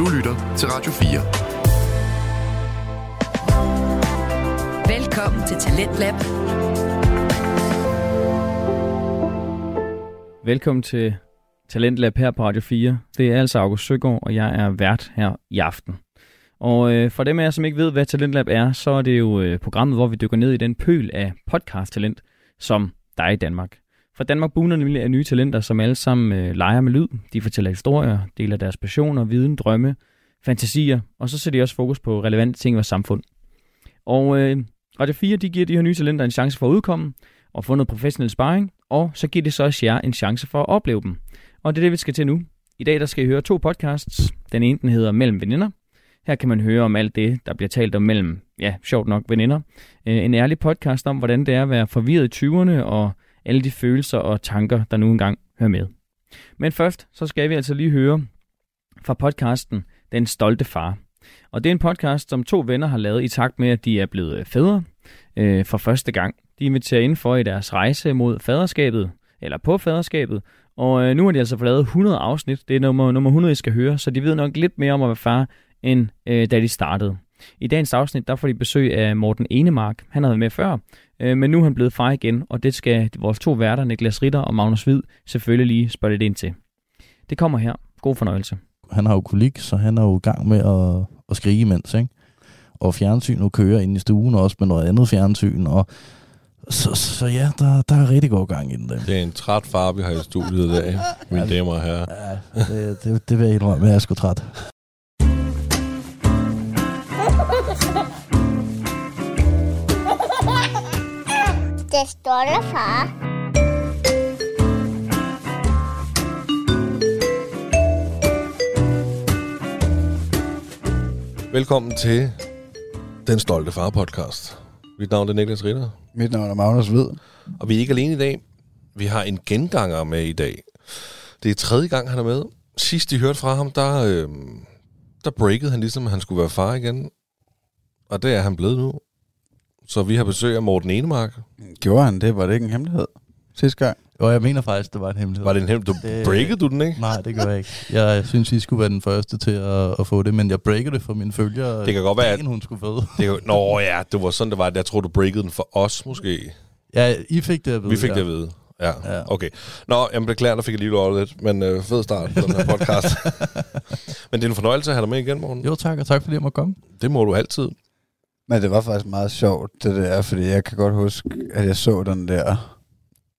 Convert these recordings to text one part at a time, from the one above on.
Du lytter til Radio 4. Velkommen til Talentlab. Velkommen til Talentlab her på Radio 4. Det er altså August Søgaard, og jeg er vært her i aften. Og øh, for dem af jer, som ikke ved, hvad Talentlab er, så er det jo øh, programmet, hvor vi dykker ned i den pøl af podcast-talent, som der er i Danmark. For Danmark buner nemlig af nye talenter, som alle sammen øh, leger med lyd. De fortæller historier, deler deres passioner, viden, drømme, fantasier, og så sætter de også fokus på relevante ting i vores samfund. Og øh, Radio 4, de giver de her nye talenter en chance for at udkomme og få noget professionel sparring, og så giver det så også jer en chance for at opleve dem. Og det er det, vi skal til nu. I dag der skal I høre to podcasts. Den ene den hedder Mellem Veninder. Her kan man høre om alt det, der bliver talt om mellem, ja, sjovt nok, veninder. Øh, en ærlig podcast om, hvordan det er at være forvirret i 20'erne, og alle de følelser og tanker, der nu engang hører med. Men først, så skal vi altså lige høre fra podcasten Den Stolte Far. Og det er en podcast, som to venner har lavet i takt med, at de er blevet øh, fædre øh, for første gang. De inviterer ind for i deres rejse mod faderskabet, eller på faderskabet, og øh, nu har de altså fået lavet 100 afsnit. Det er nummer, nummer 100, I skal høre, så de ved nok lidt mere om at være far, end øh, da de startede. I dagens afsnit, der får de besøg af Morten Enemark. Han har været med før, øh, men nu er han blevet far igen, og det skal vores to værter, Niklas Ritter og Magnus Hvid, selvfølgelig lige spørge lidt ind til. Det kommer her. God fornøjelse. Han har jo kolik, så han er jo i gang med at, at skrige imens, ikke? Og fjernsynet kører ind i stuen, også med noget andet fjernsyn, og så, så ja, der, der er rigtig god gang i den der. Det er en træt far, vi har i studiet i dag, mine damer og herrer. Ja, det, det, det vil jeg indrømme, jeg er sgu træt. Der, far. Velkommen til Den Stolte Far podcast. Mit navn er Niklas Ritter, Mit navn er Magnus Hvid. og vi er ikke alene i dag. Vi har en genganger med i dag. Det er tredje gang, han er med. Sidst I hørte fra ham, der, øh, der breakede han ligesom, at han skulle være far igen. Og det er han blevet nu. Så vi har besøg af Morten Enemark. Gjorde han det? Var det ikke en hemmelighed sidste gang? Og jeg mener faktisk, det var en hemmelighed. Var det en hemmelighed? Du Det- breakede du den, ikke? Nej, det gør jeg ikke. Jeg synes, I skulle være den første til at, at få det, men jeg breaker det for mine følgere. Det kan godt være, at- hun skulle føde. Det jo, nå ja, det var sådan, det var. Jeg tror, du breakede den for os, måske. Ja, I fik det at vide. Vi fik ja. det at vide. Ja, Ja. okay. Nå, jeg beklager, der fik jeg lige lov lidt, men øh, fed start på den her podcast. men det er en fornøjelse at have dig med igen, morgen. Jo, tak, og tak fordi jeg måtte komme. Det må du altid. Men det var faktisk meget sjovt, det der, fordi jeg kan godt huske, at jeg så den der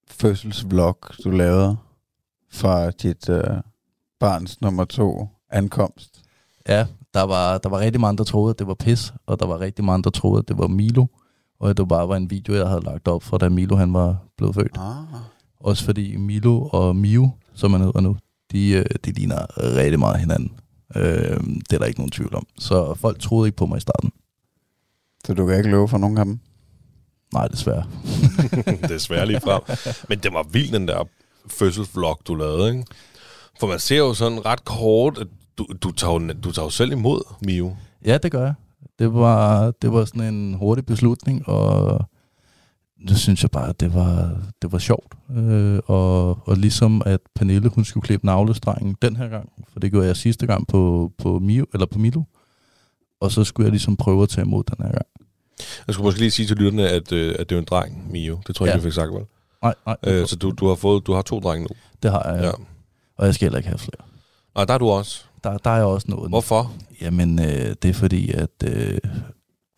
fødselsvlog, du lavede fra dit øh, barns nummer to ankomst. Ja, der var, der var rigtig mange, der troede, at det var pis, og der var rigtig mange, der troede, at det var Milo, og at det bare var en video, jeg havde lagt op fra, da Milo han var blevet født. Ah. Også fordi Milo og Mio, som han hedder nu, de, øh, de ligner rigtig meget hinanden. Øh, det er der ikke nogen tvivl om. Så folk troede ikke på mig i starten. Så du kan ikke love for nogen af dem? Nej, desværre. det er svært lige frem. Men det var vildt, den der fødselsvlog, du lavede, ikke? For man ser jo sådan ret kort, at du, du, tager, jo, du tager jo selv imod Mio. Ja, det gør jeg. Det var, det var sådan en hurtig beslutning, og det synes jeg bare, at det var, det var sjovt. Øh, og, og ligesom at Pernille, hun skulle klippe navlestrengen den her gang, for det gjorde jeg sidste gang på, på, Mio, eller på Milo, og så skulle jeg ligesom prøve at tage imod den her gang. Jeg skulle måske lige sige til lytterne, at, øh, at det er en dreng, Mio. Det tror jeg Ja. ikke, vi fik sagt, vel? Nej, nej, Øh, så du, du, har fået, du har to drenge nu. det har jeg, Ja. og jeg skal heller ikke have flere. Og der er du også. Der, der er jeg også noget. Hvorfor? Jamen, øh, det er fordi, at øh,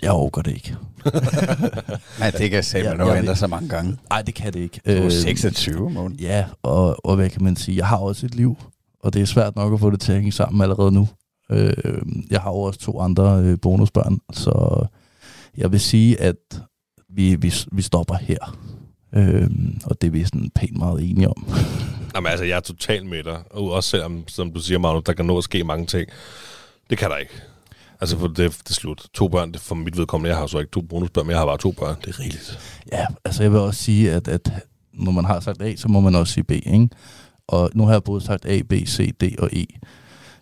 jeg overgår det ikke. Nej, det kan sige, Ja, at du jeg ændrer ved- sig mange gange. Nej, det kan det ikke. Du er Øh, 26, Morten. Ja, og, og hvad kan man sige? Jeg har også et liv, og det er svært nok at få det til at hænge sammen allerede nu. Øh, jeg har jo også to andre øh, bonusbørn, så jeg vil sige, at vi, vi, vi stopper her. Øh, og det er vi sådan pænt meget enige om. Jamen altså, jeg er totalt med dig. Og også selvom, som du siger, Magnus, der kan nå at ske mange ting. Det kan der ikke. Altså, for det, det er slut. To børn, det for mit vedkommende, jeg har så ikke to bonusbørn, men jeg har bare to børn. Det er rigeligt. Ja, altså jeg vil også sige, at, at når man har sagt A, så må man også sige B, ikke? Og nu har jeg både sagt A, B, C, D og E.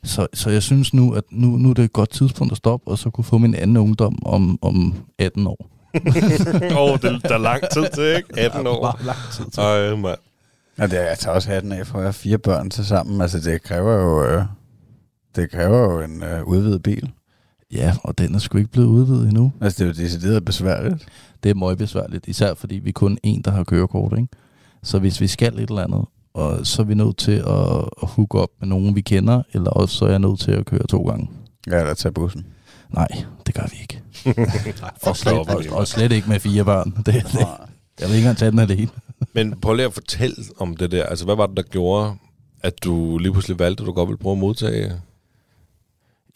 Så, så jeg synes nu, at nu, nu er det et godt tidspunkt at stoppe, og så kunne få min anden ungdom om, om 18 år. Åh, oh, det, der er lang tid til, ikke? 18 år. Lang, lang tid til. Ej, mand. Ja, det er, jeg tager også hatten af for at have fire børn til sammen. Altså, det kræver jo øh, det kræver jo en øh, udvidet bil. Ja, og den er sgu ikke blevet udvidet endnu. Altså, det er jo decideret besværligt. Det er meget besværligt, især fordi vi er kun en, der har kørekort, ikke? Så hvis vi skal et eller andet, og så er vi nødt til at, at hook op med nogen, vi kender, eller også så er jeg nødt til at køre to gange. Ja, eller tage bussen. Nej, det gør vi ikke. Nej, Og slet, op, og, og slet ikke med fire børn. Det, det, jeg vil ikke engang tage den alene. Men prøv lige at fortælle om det der. Altså, hvad var det, der gjorde, at du lige pludselig valgte, at du godt ville prøve at modtage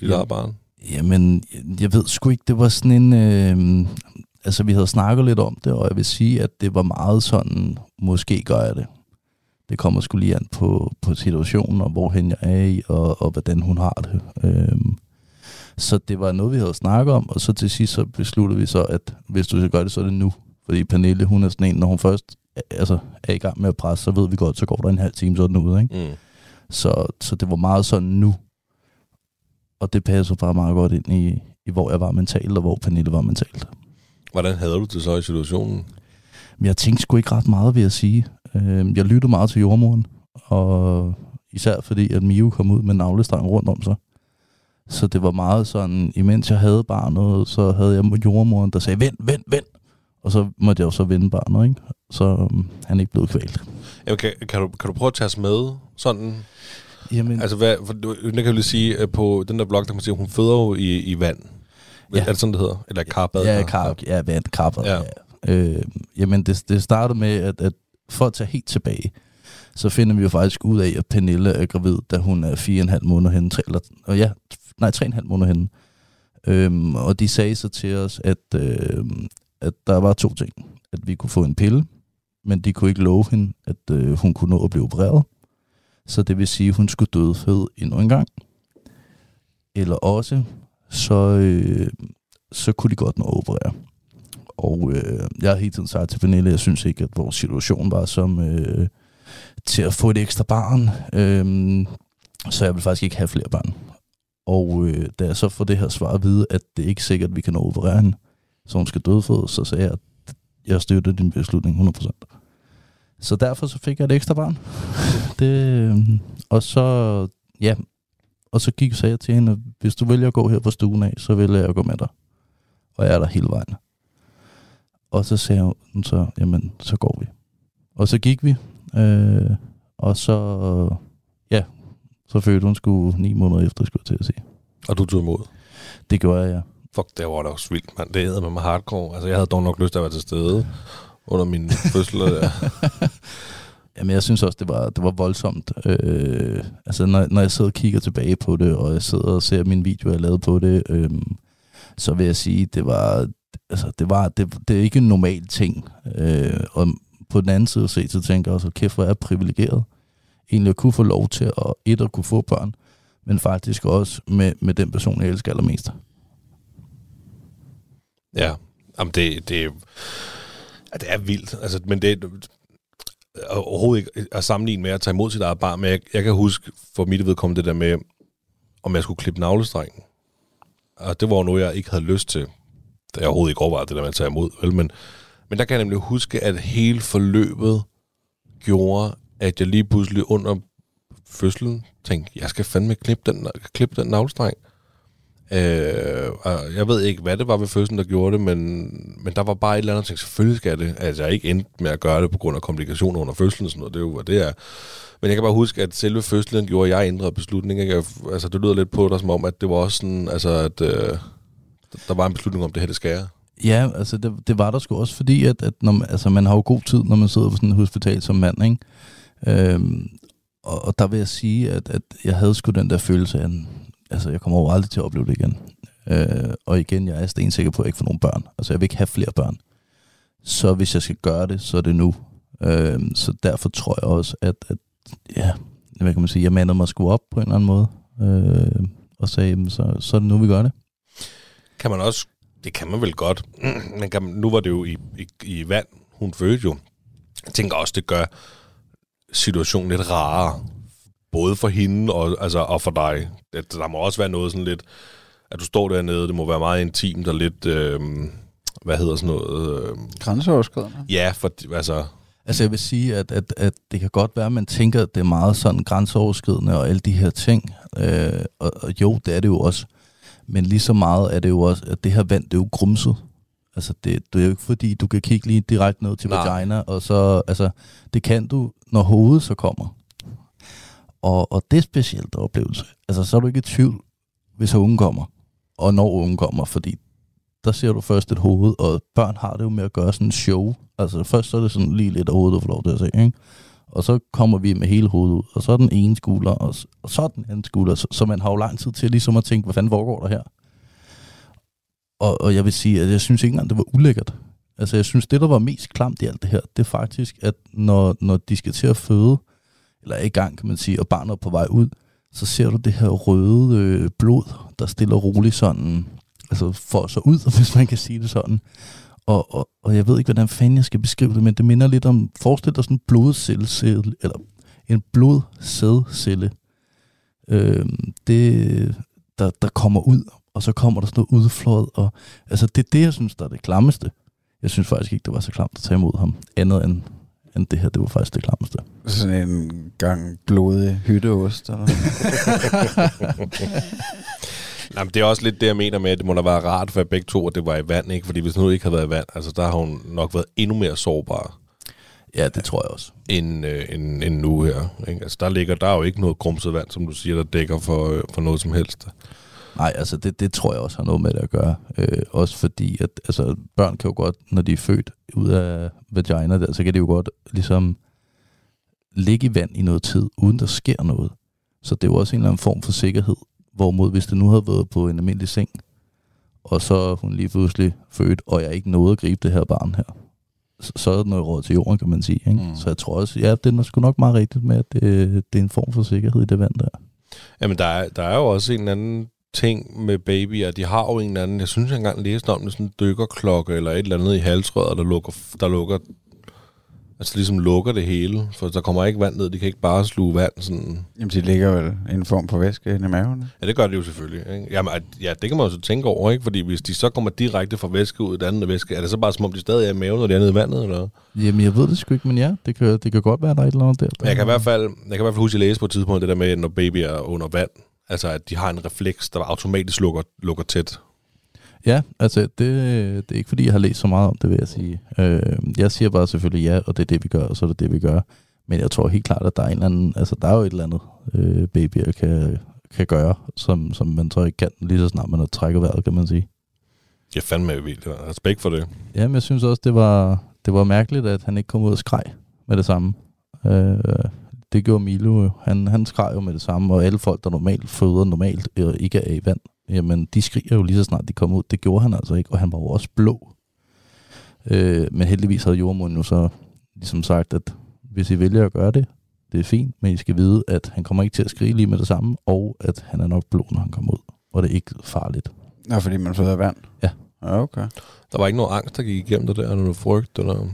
dit Ja. eget barn? Jamen, jeg ved sgu ikke, det var sådan en... Øh, altså, vi havde snakket lidt om det, og jeg vil sige, at det var meget sådan, måske gør jeg det. Det kommer sgu lige an på, på situationen, og hvorhen jeg er i, og, og hvordan hun har det. Øhm, så det var noget, vi havde snakket om, og så til sidst så besluttede vi så, at hvis du skal gøre det, så er det nu. Fordi Pernille, hun er sådan en, når hun først altså, er i gang med at presse, så ved vi godt, så går der en halv time, så er den ude, ikke? Mm. Så, så det var meget sådan nu. Og det passede bare meget godt ind i, i hvor jeg var mentalt, og hvor Pernille var mentalt. Hvordan havde du det så i situationen? Jeg tænkte sgu ikke ret meget, vil jeg sige. Øh, jeg lyttede meget til jordmoren, og især fordi, at Mio kom ud med navlestrang rundt om sig. Så det var meget sådan, imens jeg havde barnet, så havde jeg jordmoren, der sagde, vent, vent, vent. Og så måtte jeg jo så vende barnet, ikke? Så um, han er ikke blevet kvalt. Jamen, kan, kan, du, kan du prøve at tage os med sådan? Jamen, Altså, hvad, for, jeg kan jo lige sige, at på den der blog, der kan man at hun føder jo i, i vand. Ja. Er det sådan, det hedder? Eller karbad? Ja, kar, ja, vand. Ja. Ja. Ja. Øh, jamen, det, det startede med, at, at for at tage helt tilbage, så finder vi jo faktisk ud af, at Pernille er gravid, da hun er fire og en halv måneder henne. Tre, eller, og ja, nej, tre og en halv måneder henne. Øhm, og de sagde så til os, at, øh, at der var to ting. At vi kunne få en pille, men de kunne ikke love hende, at øh, hun kunne nå at blive opereret. Så det vil sige, at hun skulle dødføde endnu en gang. Eller også, så, øh, så kunne de godt nå at operere. Og øh, jeg har hele tiden sagt til Pernille, jeg synes ikke, at vores situation var som øh, til at få et ekstra barn. Øh, så jeg vil faktisk ikke have flere børn. Og øh, da jeg så får det her svar at vide, at det ikke er sikkert, at vi kan nå operere hende, så hun skal dødfødes, så sagde jeg, at jeg støtter din beslutning 100%. Så derfor så fik jeg et ekstra barn. det, øh, og så, ja, og så gik sagde jeg til hende, hvis du vælger at gå her fra stuen af, så vil jeg gå med dig. Og jeg er der hele vejen. Og så sagde hun så, jamen, så går vi. Og så gik vi, øh, og så, ja, så fødte hun sgu ni måneder efter, skulle jeg til at sige. Og du tog imod? Det gjorde jeg, ja. Fuck, det var da også vildt, mand. Det hedder med mig hardcore. Altså, jeg havde dog nok lyst til at være til stede under min fødsel. Der. Jamen, jeg synes også, det var, det var voldsomt. Øh, altså, når, når jeg sidder og kigger tilbage på det, og jeg sidder og ser min video, jeg lavede på det, øh, så vil jeg sige, det var, altså, det var, det, det er ikke en normal ting. Øh, og på den anden side at se, så tænker jeg også, kæft, hvor er jeg privilegeret. Egentlig at kunne få lov til at, et, at kunne få børn, men faktisk også med, med den person, jeg elsker allermest. Ja, Jamen, det, det, ja, det er vildt. Altså, men det er overhovedet ikke at sammenligne med at tage imod sit eget barn, men jeg, jeg kan huske for mit vedkommende det der med, om jeg skulle klippe navlestrengen. Og det var jo noget, jeg ikke havde lyst til jeg overhovedet ikke overvejede det der man tager imod. Vel? Men, men der kan jeg nemlig huske, at hele forløbet gjorde, at jeg lige pludselig under fødslen tænkte, jeg skal fandme klippe den, klippe den navlestreng. Øh, og jeg ved ikke, hvad det var ved fødslen, der gjorde det, men, men der var bare et eller andet, ting. selvfølgelig skal det. Altså, jeg ikke endte med at gøre det på grund af komplikationer under fødslen og sådan noget. Det er jo, hvad det er. Men jeg kan bare huske, at selve fødslen gjorde, at jeg ændrede beslutningen. Jeg, altså, det lyder lidt på dig som om, at det var også sådan, altså, at øh, der var en beslutning om, det her, det skal jeg. Ja, altså det, det var der sgu også, fordi at, at når man, altså, man har jo god tid, når man sidder på sådan et hospital som mand, ikke? Øhm, og, og der vil jeg sige, at, at jeg havde sgu den der følelse af, altså jeg kommer over aldrig til at opleve det igen. Øh, og igen, jeg er stensikker på, at jeg ikke får nogen børn. Altså jeg vil ikke have flere børn. Så hvis jeg skal gøre det, så er det nu. Øh, så derfor tror jeg også, at, at ja, hvad kan man sige, jeg mandede mig sgu op på en eller anden måde. Øh, og sagde, så, så er det nu, vi gør det. Kan man også, det kan man vel godt, men kan man, nu var det jo i, i, i vand, hun fødte jo. Jeg tænker også, det gør situationen lidt rarere. Både for hende og, altså, og for dig. Det, der må også være noget sådan lidt, at du står dernede, det må være meget intimt og lidt, øh, hvad hedder sådan noget? Øh, Grænseoverskridende. ja, for altså, Altså jeg vil sige, at, at, at det kan godt være, at man tænker, at det er meget sådan grænseoverskridende og alle de her ting. Øh, og, og jo, det er det jo også. Men lige så meget er det jo også, at det her vand, det er jo grumset. Altså, det, det er jo ikke fordi, du kan kigge lige direkte ned til Nej. vagina, og så, altså, det kan du, når hovedet så kommer. Og, og det er specielt oplevelse. Altså, så er du ikke i tvivl, hvis ungen kommer, og når ungen kommer, fordi der ser du først et hoved, og børn har det jo med at gøre sådan en show. Altså, først så er det sådan lige lidt af hovedet, du får lov til at se, ikke? Og så kommer vi med hele hovedet ud, og så er den ene skulder, og, og så er den anden skulder, så, så man har jo lang tid til ligesom at tænke, hvad fanden foregår der her? Og, og jeg vil sige, at jeg synes ikke engang, det var ulækkert. Altså, jeg synes, det, der var mest klamt i alt det her, det er faktisk, at når, når de skal til at føde, eller er i gang, kan man sige, og barnet er på vej ud, så ser du det her røde øh, blod, der stiller roligt sådan, altså får sig ud, hvis man kan sige det sådan. Og, og, og jeg ved ikke, hvordan fanden jeg skal beskrive det, men det minder lidt om, forestil dig sådan en blodcelle, eller en blodsædcelle, øh, det, der, der kommer ud, og så kommer der sådan noget udflået, og altså det er det, jeg synes, der er det klammeste. Jeg synes faktisk ikke, det var så klamt at tage imod ham, andet end, end det her, det var faktisk det klammeste. Sådan en gang blodig hytteost. Eller men det er også lidt det, jeg mener med, at det må da være rart for begge to, at det var i vand, ikke? Fordi hvis nu ikke havde været i vand, altså der har hun nok været endnu mere sårbar Ja, det tror jeg også. end, øh, end, end nu her. Ikke? Altså der ligger der er jo ikke noget grumset vand, som du siger, der dækker for, øh, for noget som helst. Nej, altså det, det tror jeg også har noget med det at gøre. Øh, også fordi, at altså, børn kan jo godt, når de er født ud af vagina, der, så kan de jo godt ligesom ligge i vand i noget tid, uden der sker noget. Så det er jo også en eller anden form for sikkerhed. Hvorimod hvis det nu havde været på en almindelig seng, og så hun lige pludselig født, og jeg ikke nåede at gribe det her barn her, så, så er det noget råd til jorden, kan man sige. Ikke? Mm. Så jeg tror også, ja, det er sgu nok meget rigtigt med, at det, det er en form for sikkerhed i det vand der. Jamen, der er, der er jo også en anden ting med babyer. De har jo en eller anden, jeg synes, jeg engang læste om det, sådan en dykkerklokke eller et eller andet i halsrøret, der lukker, der lukker, altså ligesom lukker det hele, for der kommer ikke vand ned, de kan ikke bare sluge vand sådan. Jamen, de ligger vel i en form for væske i maven. Ja, det gør det jo selvfølgelig. Ikke? Jamen, at- ja, det kan man jo så tænke over, ikke? Fordi hvis de så kommer direkte fra væske ud i den anden væske, er det så bare som om, de stadig er i maven, når de er nede i vandet, eller? Jamen, jeg ved det sgu ikke, men ja, det kan, det kan godt være, der er et eller andet der. Men jeg kan i hvert fald, jeg kan i hvert fald huske, at jeg læste på et tidspunkt det der med, når babyer er under vand, altså at de har en refleks, der automatisk lukker, lukker tæt. Ja, altså det, det er ikke fordi, jeg har læst så meget om det, vil jeg sige. Øh, jeg siger bare selvfølgelig ja, og det er det, vi gør, og så er det det, vi gør. Men jeg tror helt klart, at der er en eller anden, altså der er jo et eller andet, øh, babyer kan, kan gøre, som, som man så ikke kan lige så snart man har trækket vejret, kan man sige. Jeg er fandme vildt. Respekt for det. Jamen, jeg synes også, det var, det var mærkeligt, at han ikke kom ud og skreg med det samme. Øh, det gjorde Milo. Han, han skreg jo med det samme, og alle folk, der normalt føder normalt øh, ikke er i vand, jamen de skriger jo lige så snart de kommer ud. Det gjorde han altså ikke, og han var jo også blå. Øh, men heldigvis havde jordmoren jo så ligesom sagt, at hvis I vælger at gøre det, det er fint, men I skal vide, at han kommer ikke til at skrige lige med det samme, og at han er nok blå, når han kommer ud. Og det er ikke farligt. Nå, fordi man føder vand? Ja. Ja, okay. Der var ikke noget angst, der gik igennem det der, eller noget frygt, eller...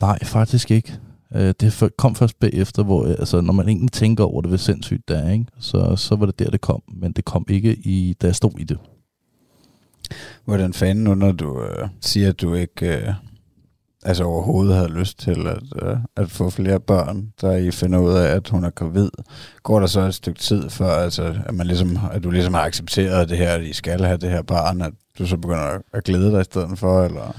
Nej, faktisk ikke. Øh, det kom først bagefter, hvor øh, altså, når man egentlig tænker over det, hvor sindssygt det er, ikke? Så, så var det der, det kom. Men det kom ikke, i, da jeg stod i det. Hvordan fanden nu, når du øh, siger, at du ikke øh, altså overhovedet havde lyst til at, øh, at få flere børn, der I finder ud af, at hun er gravid, går der så et stykke tid før, altså, at, man ligesom, at du ligesom har accepteret det her, at I skal have det her barn, at du så begynder at- at glæde dig i stedet for, eller?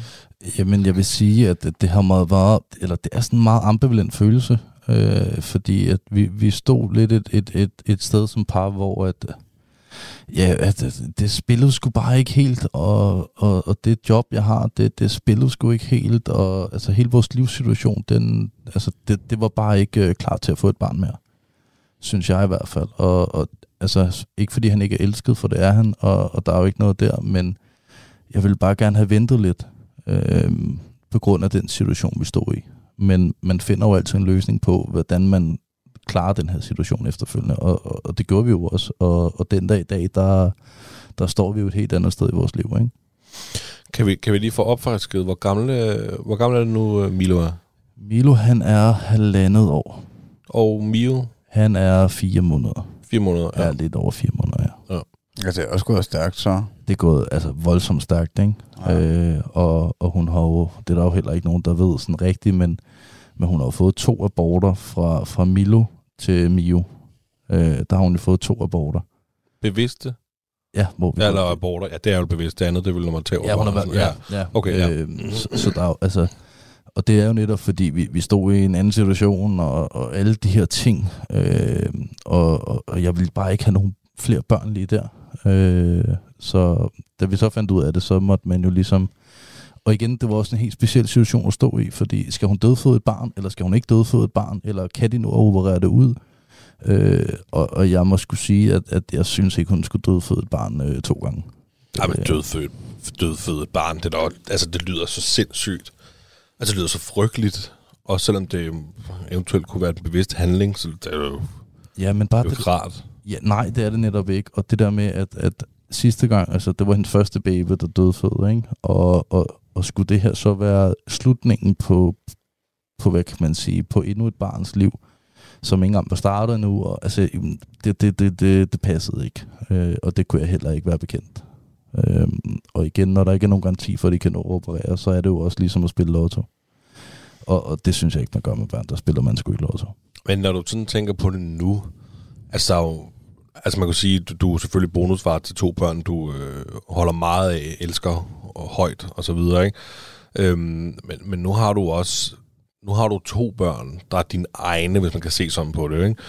Jamen, jeg vil sige, at det, det har meget været, eller det er sådan en meget ambivalent følelse, øh, fordi at vi, vi stod lidt et, et, et, et sted som par, hvor at, ja, at det, det spillede sgu bare ikke helt, og, og, og det job, jeg har, det, det spillede sgu ikke helt, og altså hele vores livssituation, den, altså, det, det var bare ikke øh, klar til at få et barn mere, synes jeg i hvert fald, og, og altså, ikke fordi han ikke er elsket, for det er han, og, og der er jo ikke noget der, men jeg ville bare gerne have ventet lidt, øh, på grund af den situation, vi stod i. Men man finder jo altid en løsning på, hvordan man klarer den her situation efterfølgende, og, og, og det gjorde vi jo også. Og, og den dag i dag, der, der står vi jo et helt andet sted i vores liv. Ikke? Kan vi, kan vi lige få opfrisket, hvor gammel, øh, hvor gammel er det nu, Milo er? Milo, han er halvandet år. Og Mio, Han er fire måneder. fire måneder. Ja, lidt over fire måneder, ja. Altså, det er også gået stærkt, så. Det er gået altså, voldsomt stærkt, ikke? Ja. Øh, og, og hun har jo, det er der jo heller ikke nogen, der ved sådan rigtigt, men, men hun har jo fået to aborter fra, fra Milo til Mio. Øh, der har hun jo fået to aborter. bevidste? Ja, hvor vi Ja, eller aborter? Ja, det er jo bevidst. Det andet, det vil når man tager Ja, hun har over. været, ja, ja. Okay, ja. Øhm, så, så der er jo, altså, og det er jo netop, fordi vi, vi stod i en anden situation, og, og alle de her ting, øh, og, og, og jeg ville bare ikke have nogen flere børn lige der. Øh, så da vi så fandt ud af det, så måtte man jo ligesom, og igen, det var også en helt speciel situation at stå i, fordi skal hun dødføde et barn, eller skal hun ikke dødføde et barn, eller kan de nu operere det ud? Øh, og, og jeg må skulle sige, at, at jeg synes ikke, hun skulle dødføde et barn øh, to gange. Ja, men Øh, dødfødt, dødfødt et barn, det, er da, altså, det lyder så sindssygt. Altså, det lyder så frygteligt. Og selvom det eventuelt kunne være en bevidst handling, så det er jo, Ja, men bare det er jo det, rart. Ja, nej, det er det netop ikke. Og det der med, at, at sidste gang, altså det var hendes første baby, der døde født, ikke? Og, og, og skulle det her så være slutningen på, på, hvad kan man sige, på endnu et barns liv, som ikke engang var startet nu, og altså, det, det, det, det, det passede ikke. Øh, og det kunne jeg heller ikke være bekendt. Øh, og igen, når der ikke er nogen garanti for, at de kan operere, så er det jo også ligesom at spille lotto. Og, og det synes jeg ikke, man gør med børn, der spiller man sgu ikke lotto. Men når du sådan tænker på det nu, altså, der er jo, altså man kan sige, du, du er selvfølgelig bonusfar til to børn, du øh, holder meget af, elsker og højt og så videre, ikke? Øhm, men, men nu har du også, nu har du to børn, der er dine egne, hvis man kan se sådan på det, ikke?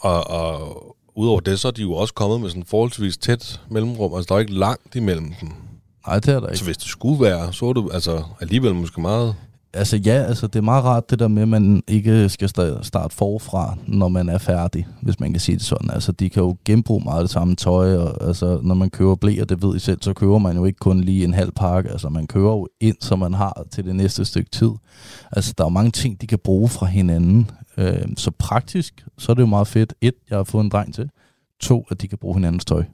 Og, og udover det, så er de jo også kommet med sådan forholdsvis tæt mellemrum, altså der er ikke langt imellem dem. Nej, det er der ikke. Så hvis det skulle være, så er du altså alligevel måske meget... Altså ja, altså det er meget rart det der med, at man ikke skal starte forfra, når man er færdig, hvis man kan sige det sådan. Altså de kan jo genbruge meget det samme tøj, og altså når man køber blæer, det ved I selv, så køber man jo ikke kun lige en halv pakke. Altså man køber jo ind, som man har til det næste stykke tid. Altså der er jo mange ting, de kan bruge fra hinanden. Øh, så praktisk, så er det jo meget fedt. Et, jeg har fået en dreng til. To, at de kan bruge hinandens tøj.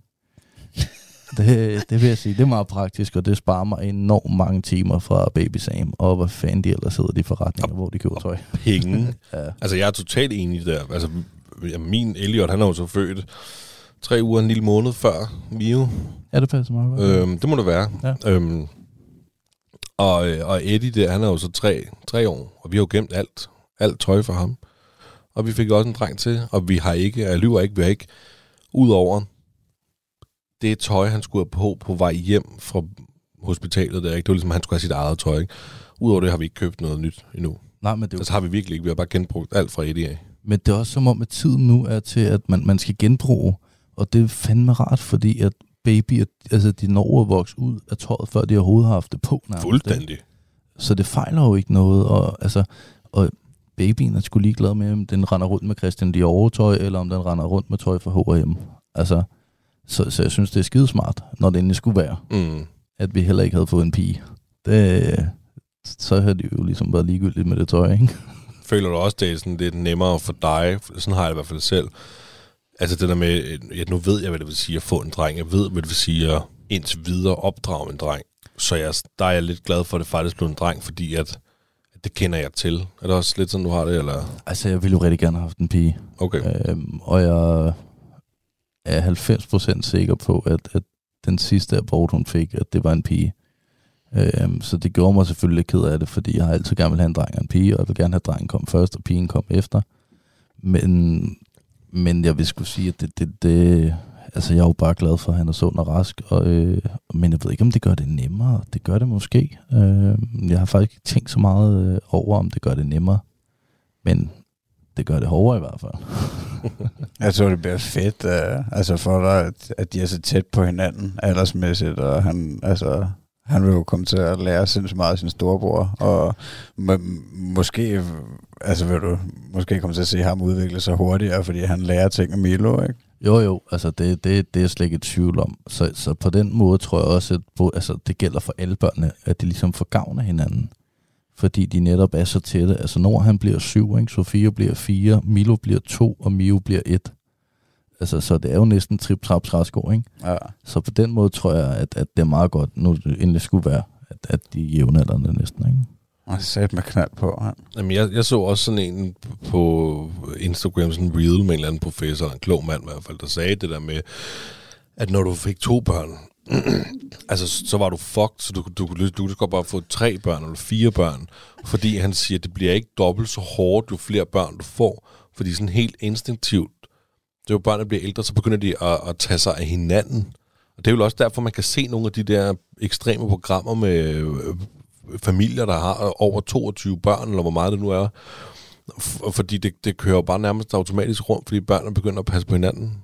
Det, det vil jeg sige, det er meget praktisk, og det sparer mig enormt mange timer fra Baby Sam, og hvad fanden de ellers hedder de forretninger, hvor de køber tøj. Penge. Ja. Altså, jeg er totalt enig der. Altså, min Elliot, han er jo så født tre uger en lille måned før Mio. Ja, det passer meget godt. Øhm, det må det være. Ja. Øhm, og, øh, og Eddie der, han er jo så tre, tre år, og vi har jo gemt alt, alt tøj for ham. Og vi fik også en dreng til, og vi har ikke, jeg lyver ikke, vi har ikke, udover det tøj, han skulle have på på vej hjem fra hospitalet der, ikke? det var ligesom, at han skulle have sit eget tøj. Ikke? Udover det har vi ikke købt noget nyt endnu. Nej, men det, er jo, Så har vi virkelig ikke, vi har bare genbrugt alt fra Eddie af. men det er også som om, at tiden nu er til, at man, man skal genbruge, og det er fandme rart, fordi at babyer, altså de når at vokse ud af tøjet, før de overhovedet har haft det på. nærmest, ikke? Fuldstændig. Så det fejler jo ikke noget, og, altså, og babyen er sgu ligeglad med, om den render rundt med Christian Dior tøj, eller om den render rundt med tøj fra H&M. Altså, så, så jeg synes, det er skidesmart, når det endelig skulle være, Mm. at vi heller ikke havde fået en pige. Det, så havde det jo ligesom været ligegyldigt med det tøj, ikke? Føler du også, det er sådan lidt nemmere for dig? Sådan har jeg det i hvert fald selv. Altså det der med, at nu ved jeg, hvad det vil sige at få en dreng. Jeg ved, hvad det vil sige at indtil videre opdrage en dreng. Så jeg, der er jeg lidt glad for, at det faktisk blev en dreng, fordi at, at det kender jeg til. Er det også lidt sådan, du har det? Eller? Altså, jeg ville jo rigtig gerne have haft en pige. Okay. Øhm, og jeg er 90% sikker på, at, at den sidste abort, hun fik, at det var en pige. Øhm, så det gjorde mig selvfølgelig lidt ked af det, fordi jeg har altid gerne vil have en dreng og en pige, og jeg vil gerne have, at drengen kom først, og pigen kom efter. Men, men jeg vil skulle sige, at det, det, det, altså jeg er jo bare glad for, at han er sund og rask, og, øh, men jeg ved ikke, om det gør det nemmere. Det gør det måske. Øh, jeg har faktisk ikke tænkt så meget øh, over, om det gør det nemmere. Men det gør det hårdere i hvert fald. Jeg tror, det bliver fedt, uh, altså for dig, at, at de er så tæt på hinanden aldersmæssigt, og han, altså, han vil jo komme til at lære sindssygt meget af sin storebror, og må, måske, altså vil du måske komme til at se ham udvikle sig hurtigere, fordi han lærer ting af Milo, ikke? Jo, jo, altså det, det, det er jeg slet ikke et tvivl om. Så, så på den måde tror jeg også, at både, altså, det gælder for alle børnene, at de ligesom får gavn af hinanden. Fordi de netop er så tætte. Altså Nord han bliver syv, ikke? Sofia bliver fire, Milo bliver to, og Mio bliver et. Altså, så det er jo næsten trip trap træsko, ikke? Ja. Så på den måde tror jeg, at, at det er meget godt, nu det endelig skulle være, at, at de er jævnaldrende næsten, ikke? Og sat med knald på, han. Jamen, jeg, jeg så også sådan en på Instagram, sådan en reel med en eller anden professor, en klog mand i hvert fald, der sagde det der med, at når du fik to børn, altså så var du fucked, så du, du, du, du kunne bare få tre børn eller fire børn, fordi han siger, at det bliver ikke dobbelt så hårdt, jo flere børn du får, fordi sådan helt instinktivt, Det er jo børn, der bliver ældre, så begynder de at, at tage sig af hinanden. Og det er jo også derfor, man kan se nogle af de der ekstreme programmer med øh, familier, der har over 22 børn, eller hvor meget det nu er. F- fordi det, det kører bare nærmest automatisk rundt, fordi børnene begynder at passe på hinanden.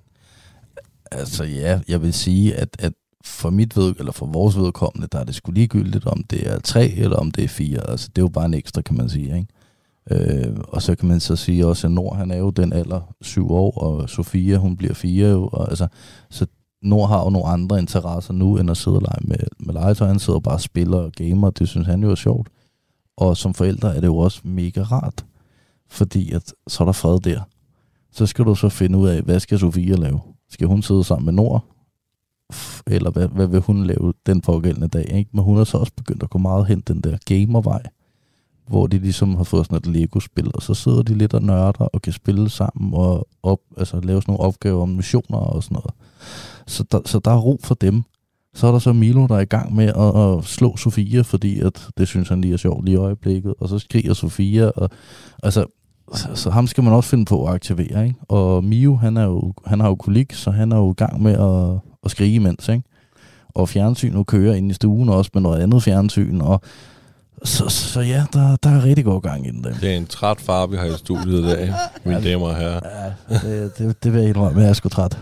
Altså ja, jeg vil sige, at, at for mit ved, eller for vores vedkommende, der er det sgu ligegyldigt, om det er tre eller om det er fire. Altså det er jo bare en ekstra, kan man sige, ikke? Øh, og så kan man så sige også, at Nord, han er jo den alder, syv år, og Sofia, hun bliver fire jo. Og, altså, så Nord har jo nogle andre interesser nu, end at sidde og lege med, med legetøj. Han sidder bare og spiller og gamer, det synes han jo er sjovt. Og som forældre er det jo også mega rart, fordi at, så er der fred der. Så skal du så finde ud af, hvad skal Sofia lave? Skal hun sidde sammen med Nord? Eller hvad, hvad vil hun lave den pågældende dag? Ikke? Men hun er så også begyndt at gå meget hen den der gamervej, hvor de ligesom har fået sådan et Lego-spil, og så sidder de lidt og nørder og kan spille sammen og op, altså lave sådan nogle opgaver om missioner og sådan noget. Så der, så der er ro for dem. Så er der så Milo, der er i gang med at, at slå Sofia, fordi at det synes han lige er sjovt lige i øjeblikket. Og så skriger Sofia, og altså, så, så ham skal man også finde på at aktivere, ikke? Og Mio, han, er jo, han har jo kolik, så han er jo i gang med at, at skrige imens, ikke? Og fjernsynet kører ind i stuen også med noget andet fjernsyn, og så, så ja, der, der er rigtig god gang i den. Det er en træt far, vi har i studiet i dag, mine damer og herrer. Ja, det, det, det vil jeg indrømme, jeg er sgu træt.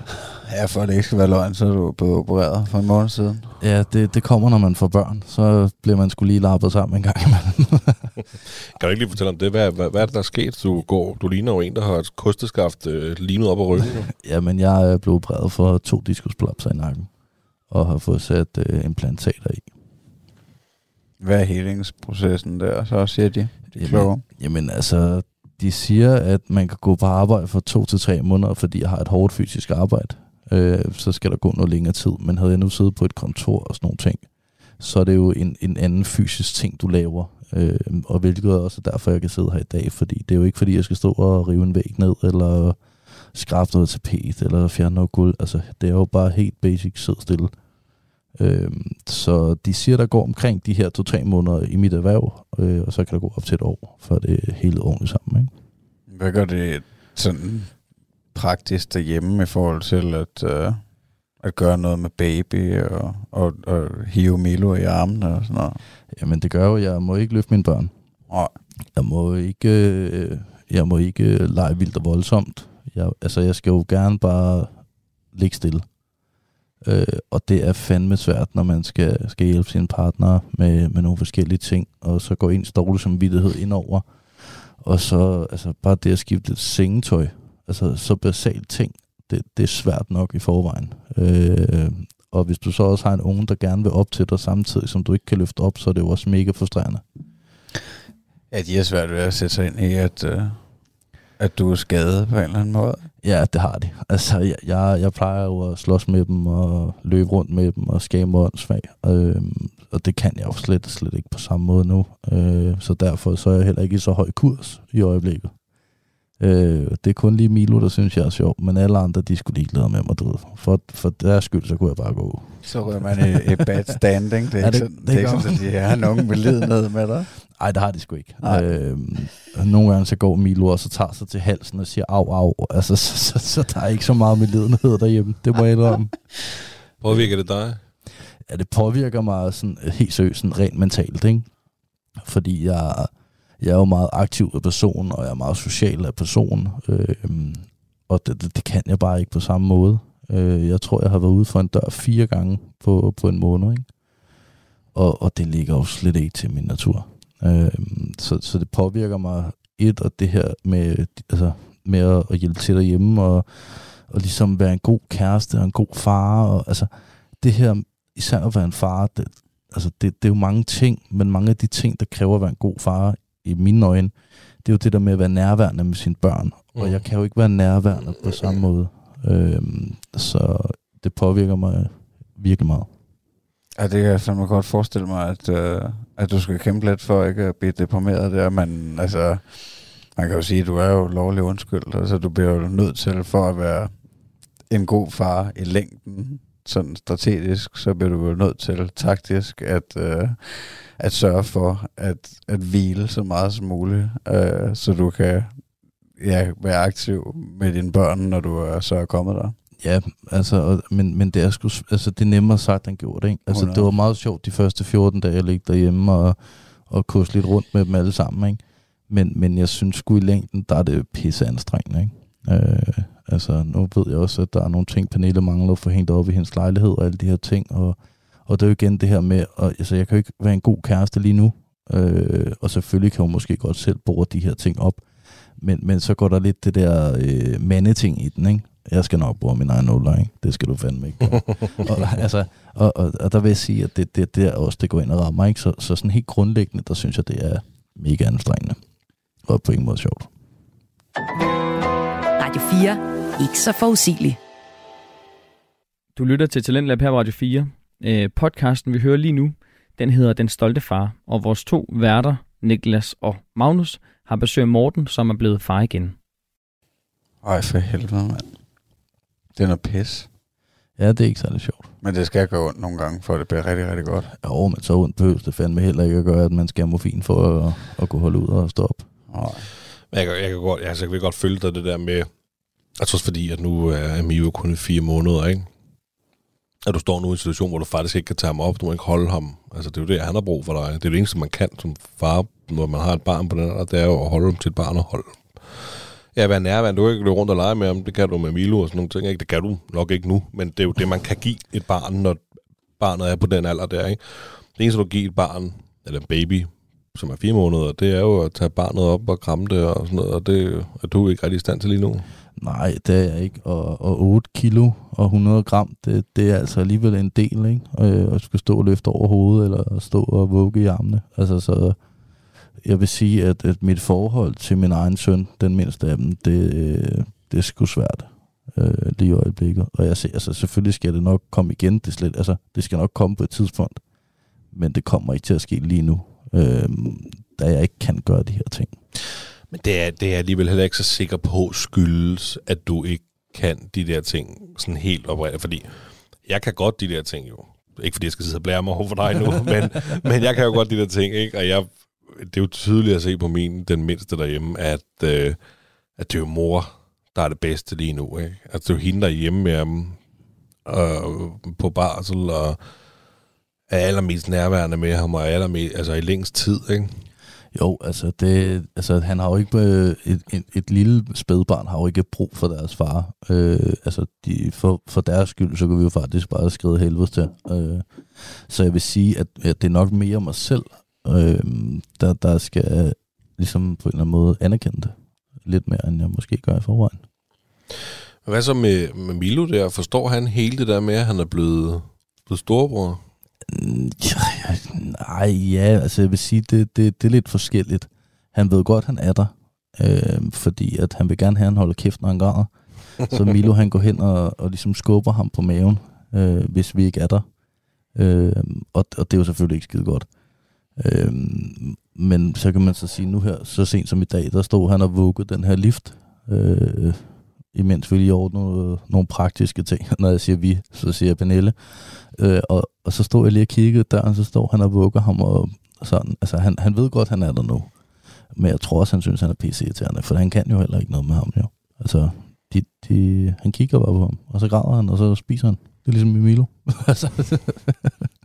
Ja, for at det ikke skal være løgn, så er du blevet opereret for en måned siden. Ja, det, det kommer, når man får børn. Så bliver man skulle lige lappet sammen en gang imellem. Kan du ikke lige fortælle om det? Hvad, hvad, hvad er det, der er sket? Du, går, du ligner jo en, der har et kosteskaft øh, limet op ad ryggen. nu. Jamen, jeg er blevet opereret for to diskusprolapser i nakken. Og har fået sat øh, implantater i. Hvad er helingsprocessen der, så siger de? De er kloge. Jamen altså, de siger, at man kan gå på arbejde for to til tre måneder, fordi jeg har et hårdt fysisk arbejde. Øh, så skal der gå noget længere tid. Men havde jeg nu siddet på et kontor og sådan nogle ting, så er det jo en, en anden fysisk ting, du laver. Øh, og hvilket også derfor, jeg kan sidde her i dag. Fordi det er jo ikke, fordi jeg skal stå og rive en væg ned, eller skrabe noget tapet, eller fjerne noget guld. Altså, det er jo bare helt basic, sid stille. Øh, så de siger, der går omkring de her to-tre måneder i mit erhverv, øh, og så kan der gå op til et år, før det er helt ordentligt sammen. Ikke? Hvad gør det sådan praktisk derhjemme i forhold til at, øh, at gøre noget med baby og, og, og hive Milo i armen og sådan noget? Jamen det gør jo, jeg må ikke løfte mine børn. Nej. Jeg må ikke, øh, jeg må ikke øh, lege vildt og voldsomt. Jeg, altså, jeg skal jo gerne bare ligge stille. Øh, og det er fandme svært, når man skal, skal hjælpe sin partner med, med nogle forskellige ting, og så går ens dårlig samvittighed ind over. Og så altså, bare det at skifte lidt sengetøj, altså så basalt ting, det, det er svært nok i forvejen. Øh, og hvis du så også har en unge, der gerne vil op til dig samtidig, som du ikke kan løfte op, så er det jo også mega frustrerende. Ja, de er svært ved at sætte sig ind i, at, øh, at du er skadet på en eller anden måde. Ja, det har de. Altså, jeg, jeg, jeg plejer jo at slås med dem og løbe rundt med dem og skabe åndssvag. Øhm, og det kan jeg jo slet, slet ikke på samme måde nu. Øh, så derfor så er jeg heller ikke i så høj kurs i øjeblikket. Øh, det er kun lige Milo, der synes, jeg er sjov. Men alle andre, de skulle ligeglade med mig, du ved. For, for deres skyld, så kunne jeg bare gå. Så rører man i, i bad standing. Det er Ja, ikke det- sådan, det det er ikke gør sådan, at de har nogen belidenhed med dig. Nej, det har de sgu ikke. Nej. Øh, nogle gange så går Milo og så tager sig til halsen og siger au, au. Altså, så, så, så, der er ikke så meget medlidenhed derhjemme. Det må jeg indrømme. Påvirker det dig? ja, det påvirker mig sådan øh, helt seriøst sådan rent mentalt, ikke? Fordi jeg, jeg er jo meget aktiv af person, og jeg er meget social af person. Øh, og det, det, det kan jeg bare ikke på samme måde. Øh, jeg tror, jeg har været ude for en dør fire gange på, på en måned, ikke? Og, og det ligger jo slet ikke til min natur. Øh, så, så det påvirker mig et, og det her med, altså, med at, at hjælpe til derhjemme, og, og ligesom være en god kæreste og en god far, og altså det her især at være en far, det, altså det, det er jo mange ting, men mange af de ting, der kræver at være en god far, i mine øjne, det er jo det der med at være nærværende med sine børn. Og Mm. jeg kan jo ikke være nærværende på samme måde. Øhm, så det påvirker mig virkelig meget. Ja, det kan jeg fandme godt forestille mig, at, øh, at du skal kæmpe lidt for ikke at blive deprimeret der, men altså, man kan jo sige, at du er jo lovlig undskyld, altså du bliver jo nødt til for at være en god far i længden, sådan strategisk, så bliver du jo nødt til taktisk at, øh, at sørge for at, at hvile så meget som muligt, øh, så du kan ja, være aktiv med dine børn, når du er så er kommet der. Ja, altså, og, men, men det er sgu, altså, det er nemmere sagt end gjort, ikke? Altså, 100. det var meget sjovt de første 14 dage, jeg ligge derhjemme og, og kusse lidt rundt med dem alle sammen, ikke? Men, men jeg synes sgu i længden, der er det pisse anstrengende, ikke? Øh, altså, nu ved jeg også, at der er nogle ting, Pernille mangler at få hængt op i hendes lejlighed og alle de her ting, og, og det er jo igen det her med, og, altså, jeg kan jo ikke være en god kæreste lige nu, øh, og selvfølgelig kan hun måske godt selv bore de her ting op, men, men så går der lidt det der øh, mandeting i den, ikke? Jeg skal nok bruge min egen ikke? Det skal du fandme ikke. og, altså, og, og, og, der vil jeg sige, at det, det, det er også, det går ind og rammer, ikke? Så, så sådan helt grundlæggende, der synes jeg, det er mega anstrengende. Og på ingen måde sjovt. Radio 4. Ikke så forudsigelig. Du lytter til Talentlab her på Radio 4. Øh, podcasten, vi hører lige nu, den hedder Den Stolte Far, og vores to værter, Niklas og Magnus, har besøgt Morten, som er blevet far igen. Ej, for helvede, mand. Det er noget pis. Ja, det er ikke særlig sjovt. Men det skal gå ondt nogle gange, for det bliver rigtig, rigtig godt. Jo, men så ondt behøves det fandme heller ikke at gøre, at man skal have morfin for at, at kunne holde ud og stå op. Ej. Men jeg, kan, jeg, kan godt, altså, jeg kan godt følge dig det der med, jeg tror også fordi, at nu er Emilio kun i fire måneder, ikke? At du står nu i en situation, hvor du faktisk ikke kan tage ham op, du må ikke holde ham. Altså, det er jo det, han har brug for dig. Det er det eneste, man kan som far, når man har et barn på den alder, det er jo at holde til et barn og holde. Ja, være nærværende. Du kan ikke løbe rundt og lege med ham. Det kan du med Milo og sådan nogle ting. Ikke? Det kan du nok ikke nu, men det er jo det, man kan give et barn, når barnet er på den alder der. Ikke? Det eneste, du giver et barn, eller en baby, som er fire måneder, det er jo at tage barnet op og kramme det og sådan noget, og det er du ikke rigtig i stand til lige nu. Nej, det er jeg ikke. Og, og 8 kilo og 100 gram, det, det er altså alligevel en del, ikke? Øh, at skulle stå og løfte over hovedet, eller stå og vugge i armene. Altså, så jeg vil sige, at, at mit forhold til min egen søn, den mindste af dem, det, det er sgu svært øh, lige i øjeblikket. Og jeg ser, altså, selvfølgelig skal det nok komme igen. Det, slet, altså, det skal nok komme på et tidspunkt. Men det kommer ikke til at ske lige nu, øh, da jeg ikke kan gøre de her ting. Men det er, det er jeg alligevel heller ikke så sikker på skyldes, at du ikke kan de der ting sådan helt oprigtigt. Fordi jeg kan godt de der ting jo. Ikke fordi jeg skal sidde og blære mig over for dig nu, men, men jeg kan jo godt de der ting, ikke? Og jeg, det er jo tydeligt at se på min, den mindste derhjemme, at, øh, at det er jo mor, der er det bedste lige nu, ikke? Altså det er jo hende, der er hjemme med ham øh, på barsel, og er allermest nærværende med ham, og er allermest, altså i længst tid, ikke? Jo, altså, det, altså han har jo ikke øh, et, et, et lille spædbarn har jo ikke brug for deres far. Øh, altså de, for, for deres skyld, så kan vi jo faktisk bare skride helvede til. Øh, så jeg vil sige, at, at det er nok mere mig selv, øh, der, der skal ligesom på en eller anden måde anerkende det. Lidt mere, end jeg måske gør i forvejen. Hvad så med, med Milo der? Forstår han hele det der med, at han er blevet, blevet storebror? Nej, ja, altså jeg vil sige, det, det, det er lidt forskelligt. Han ved godt, han er der, øh, fordi at han vil gerne have, at han holder kæft, når han græder. Så Milo, han går hen og, og ligesom skubber ham på maven, øh, hvis vi ikke er der. Øh, og, og det er jo selvfølgelig ikke skide godt. Øh, men så kan man så sige, nu her, så sent som i dag, der stod han og vuggede den her lift, øh, imens vi lige ordnede nogle, nogle praktiske ting. Når jeg siger vi, så siger jeg Pernille. Øh, og, og så stod jeg lige og kiggede der, og så står han og vugger ham, og sådan. Altså, han, han ved godt, han er der nu. Men jeg tror også, han synes, han er irriterende, for han kan jo heller ikke noget med ham, jo. Altså, de, de, han kigger bare på ham, og så græder han, og så spiser han. Det er ligesom Milo. altså,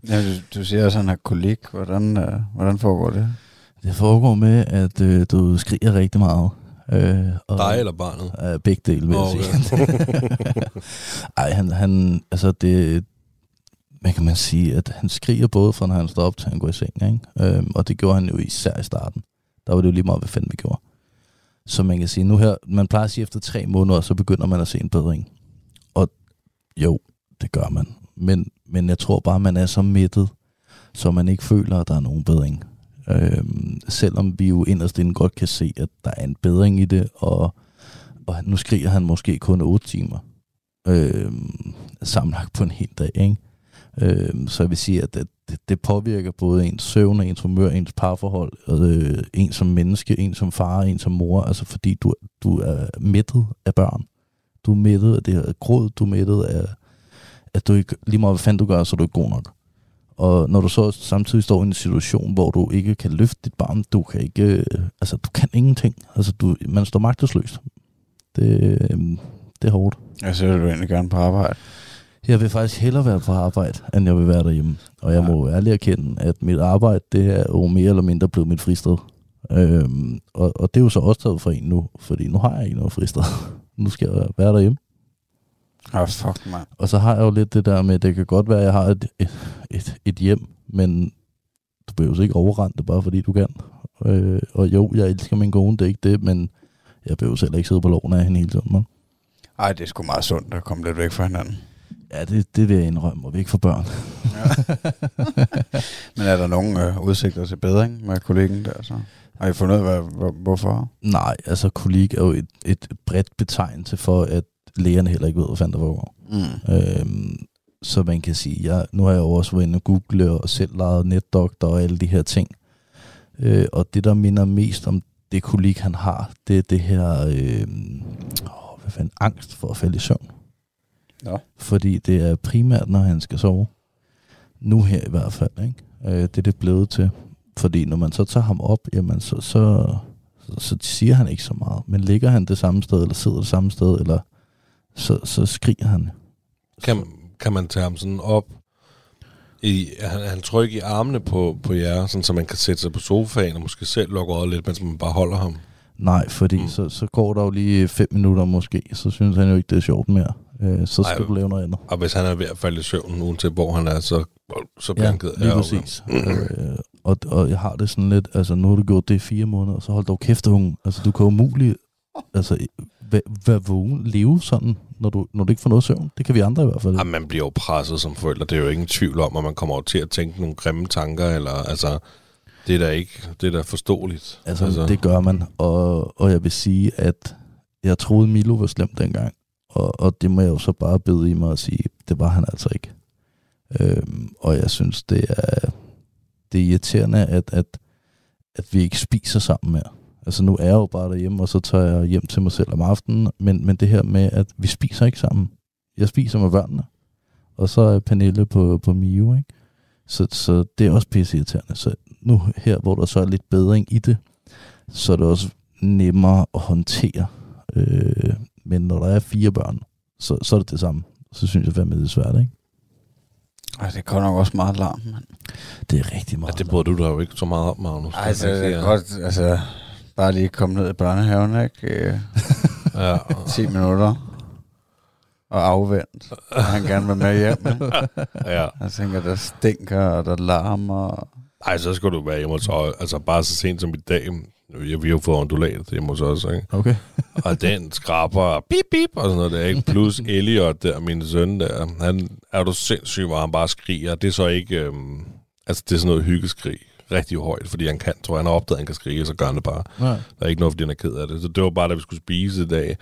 Ja, du, du siger også, at han har kolik. Hvordan, øh, hvordan foregår det? det foregår med, at øh, du skriger rigtig meget. Øh, og, Dig eller barnet? Uh, begge dele, vil jeg Okay. sige. Ej, han, han, altså det, hvad kan man sige, at han skriger både fra, når han står op til, han går i seng, ikke? Øhm, og det gjorde han jo især i starten. Der var det jo lige meget, hvad fanden vi gjorde. Så man kan sige, nu her, man plejer at sige, efter tre måneder, så begynder man at se en bedring. Og jo, det gør man. Men, men jeg tror bare, man er så mættet, så man ikke føler, at der er nogen bedring. Øhm, selvom vi jo inderst inde godt kan se, at der er en bedring i det, og, og nu skriger han måske kun 8 timer øh, sammenlagt på en hel dag. Ikke? Øh, så jeg vil sige, at det, det, det påvirker både ens søvn, ens humør, ens parforhold, øh, en som menneske, en som far, en som mor, altså fordi du, du er mættet af børn. Du er mættet af det her gråd, du er mættet af, at du ikke, lige meget hvad fanden du gør, så er du ikke god nok. Og når du så samtidig står i en situation, hvor du ikke kan løfte dit barn, du kan ikke, øh, altså du kan ingenting. Altså du, man står magtesløs. Det, øh, det er hårdt. Jeg så vil du egentlig gerne på arbejde. Jeg vil faktisk hellere være på arbejde, end jeg vil være derhjemme. Og jeg Ja. må ærligt erkende, at mit arbejde, det er jo mere eller mindre blevet mit fristed. Øhm, og, og det er jo så også taget for en nu, fordi nu har jeg ikke noget fristed. nu skal jeg være derhjemme. Ah, fuck, mand. Og så har jeg jo lidt det der med, det kan godt være, at jeg har et, et, et, et hjem, men du behøver ikke overrende det bare fordi du kan. Øh, og jo, jeg elsker min kone, det er ikke det, men jeg behøver selv ikke sidde på loven af hende hele tiden. Man. Ej, det er sgu meget sundt at komme lidt væk fra hinanden. Ja, det, det vil jeg indrømme, og vi ikke for børn. Men er der nogen øh, udsigter til bedring med kollegen der så? Har I fundet ud af, hvorfor? Nej, altså kolik er jo et, et bredt betegnelse for, at lægerne heller ikke ved, hvad fanden der foregår. Mm. Øhm, så man kan sige, jeg, nu har jeg også været inde og google og selv lavet netdoktor og alle de her ting. Øh, og det, der minder mest om det kolik, han har, det er det her, øh, åh, hvad fanden, angst for at falde i søvn. Nå. Fordi det er primært, når han skal sove. Nu her i hvert fald, ikke? Øh, det er det blevet til. Fordi når man så tager ham op, jamen så, så, så, så siger han ikke så meget. Men ligger han det samme sted, eller sidder det samme sted, eller så, så skriger han. Kan, kan man tage ham sådan op? I, han, han trykker i armene på, på jer, sådan, så man kan sætte sig på sofaen og måske selv lukke øjet lidt, mens man bare holder ham. Nej, fordi Mm. så, så går der jo lige fem minutter måske, så synes han jo ikke, det er sjovt mere. Øh, så skal Ej, du lave noget andet. Og hvis han er ved at falde i søvn, uanset hvor han er, så, så bliver han ked af lige præcis. øh, og, og jeg har det sådan lidt, altså nu har du gjort det i fire måneder, så hold dog kæft, unge. Altså du kan umuligt, altså være vær vågen, leve sådan, når du, når du ikke får noget søvn. Det kan vi andre i hvert fald. Jamen, man bliver jo presset som forælder. Det er jo ingen tvivl om, at man kommer til at tænke nogle grimme tanker, eller altså, det er da ikke, det er da forståeligt. Altså, altså, det gør man, og, og jeg vil sige, at jeg troede, Milo var slem dengang, og, og det må jeg jo så bare bede i mig at sige, det var han altså ikke. Øhm, og jeg synes, det er, det er irriterende, at, at, at vi ikke spiser sammen mere. Altså nu er jeg jo bare derhjemme, og så tager jeg hjem til mig selv om aftenen, men, men det her med, at vi spiser ikke sammen. Jeg spiser med børnene, og så er Pernille på, på Mio, ikke? Så, så det er også pisse irriterende. Så nu her, hvor der så er lidt bedring i det, så er det også nemmere at håndtere. Øh, men når der er fire børn, så, så er det det samme. Så synes jeg fandme, det er svært, ikke? Ej, det godt nok også meget larm, mand. Det er rigtig Ja, meget. det bryder du dig jo ikke så meget om, Magnus. Ej, så kan det er godt, altså, bare lige komme ned i børnehaven, ikke? Øh, Ja. 10 minutter. Og afvendt. Og han gerne vil med hjem, ikke? ja. Jeg tænker, der stinker, og der larmer. Ej, så skal du være hjemme hos os. Altså, bare så sent som i dag. Vi har vi har jo fået ondulat hjemme hos os, ikke? Okay. Og den skraber bip, bip, og sådan noget der, ikke? Plus Elliot der, min søn der, han er du sindssyg, hvor han bare skriger. Det er så ikke, øhm, altså det er sådan noget hyggeskrig, rigtig højt, fordi han kan, tror jeg, han har opdaget, at han kan skrige, og så gør han det bare. Ja. Der er ikke noget, fordi han er ked af det. Så det var bare, da vi skulle spise i dag.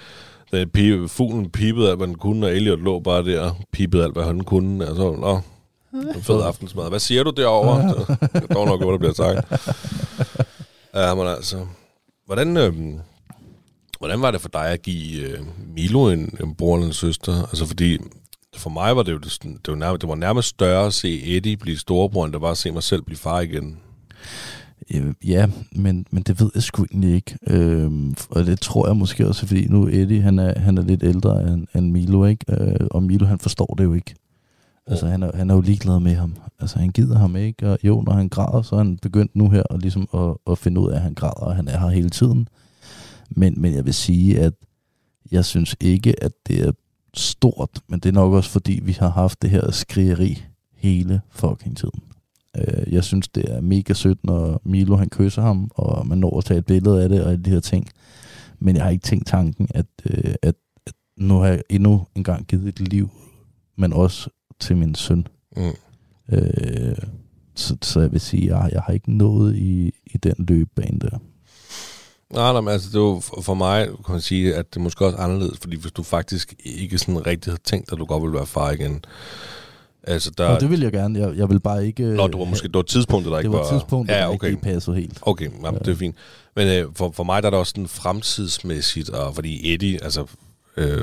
Da pibe, fuglen pipede alt, hvad den kunne, og Elliot lå bare der, pipede alt, hvad han kunne. Og så, nå, fed aftensmad. Hvad siger du derovre? Så, det er dog nok, hvad der bliver sagt. Ja, men altså, hvordan, øh, hvordan var det for dig at give øh, Milo en, en bror eller en søster? Altså, fordi for mig var det jo, det, det var nærmest, det var nærmest større at se Eddie blive storebror, end det var at se mig selv blive far igen. Øh, Ja, men, men det ved jeg sgu egentlig ikke. Øhm, og det tror jeg måske også, fordi nu Eddie, han er, han er lidt ældre end, end Milo, ikke? Øh, og Milo, han forstår det jo ikke. Altså, han er, han er jo ligeglad med ham. Altså, han gider ham ikke. Og jo, når han græder, så er han begyndt nu her at, ligesom at, at finde ud af, at han græder, og han er her hele tiden. Men, men jeg vil sige, at jeg synes ikke, at det er stort, men det er nok også, fordi vi har haft det her skrigeri hele fucking tiden. Øh, jeg synes, det er mega sødt, når Milo han kysser ham, og man når at tage et billede af det og alle de her ting. Men jeg har ikke tænkt tanken, at, øh, at, at nu har jeg endnu en gang givet et liv, men også til min søn. Mm. Øh, så, så jeg vil sige, at jeg, jeg har ikke nået i, i den løbebane der. Nej, nej, men altså, det var for, for mig, kan man sige, at det er måske også anderledes, fordi hvis du faktisk ikke sådan rigtig havde tænkt, at du godt ville være far igen, altså der... Og det vil jeg gerne. Jeg, jeg vil bare ikke... Nå, det var måske det var tidspunktet, der det ikke var tidspunktet, Ja, der okay. ikke lige passede helt. Okay, jamen, det er fint. Men øh, for, for mig der er der også sådan fremtidsmæssigt, og fordi Eddie, altså, øh,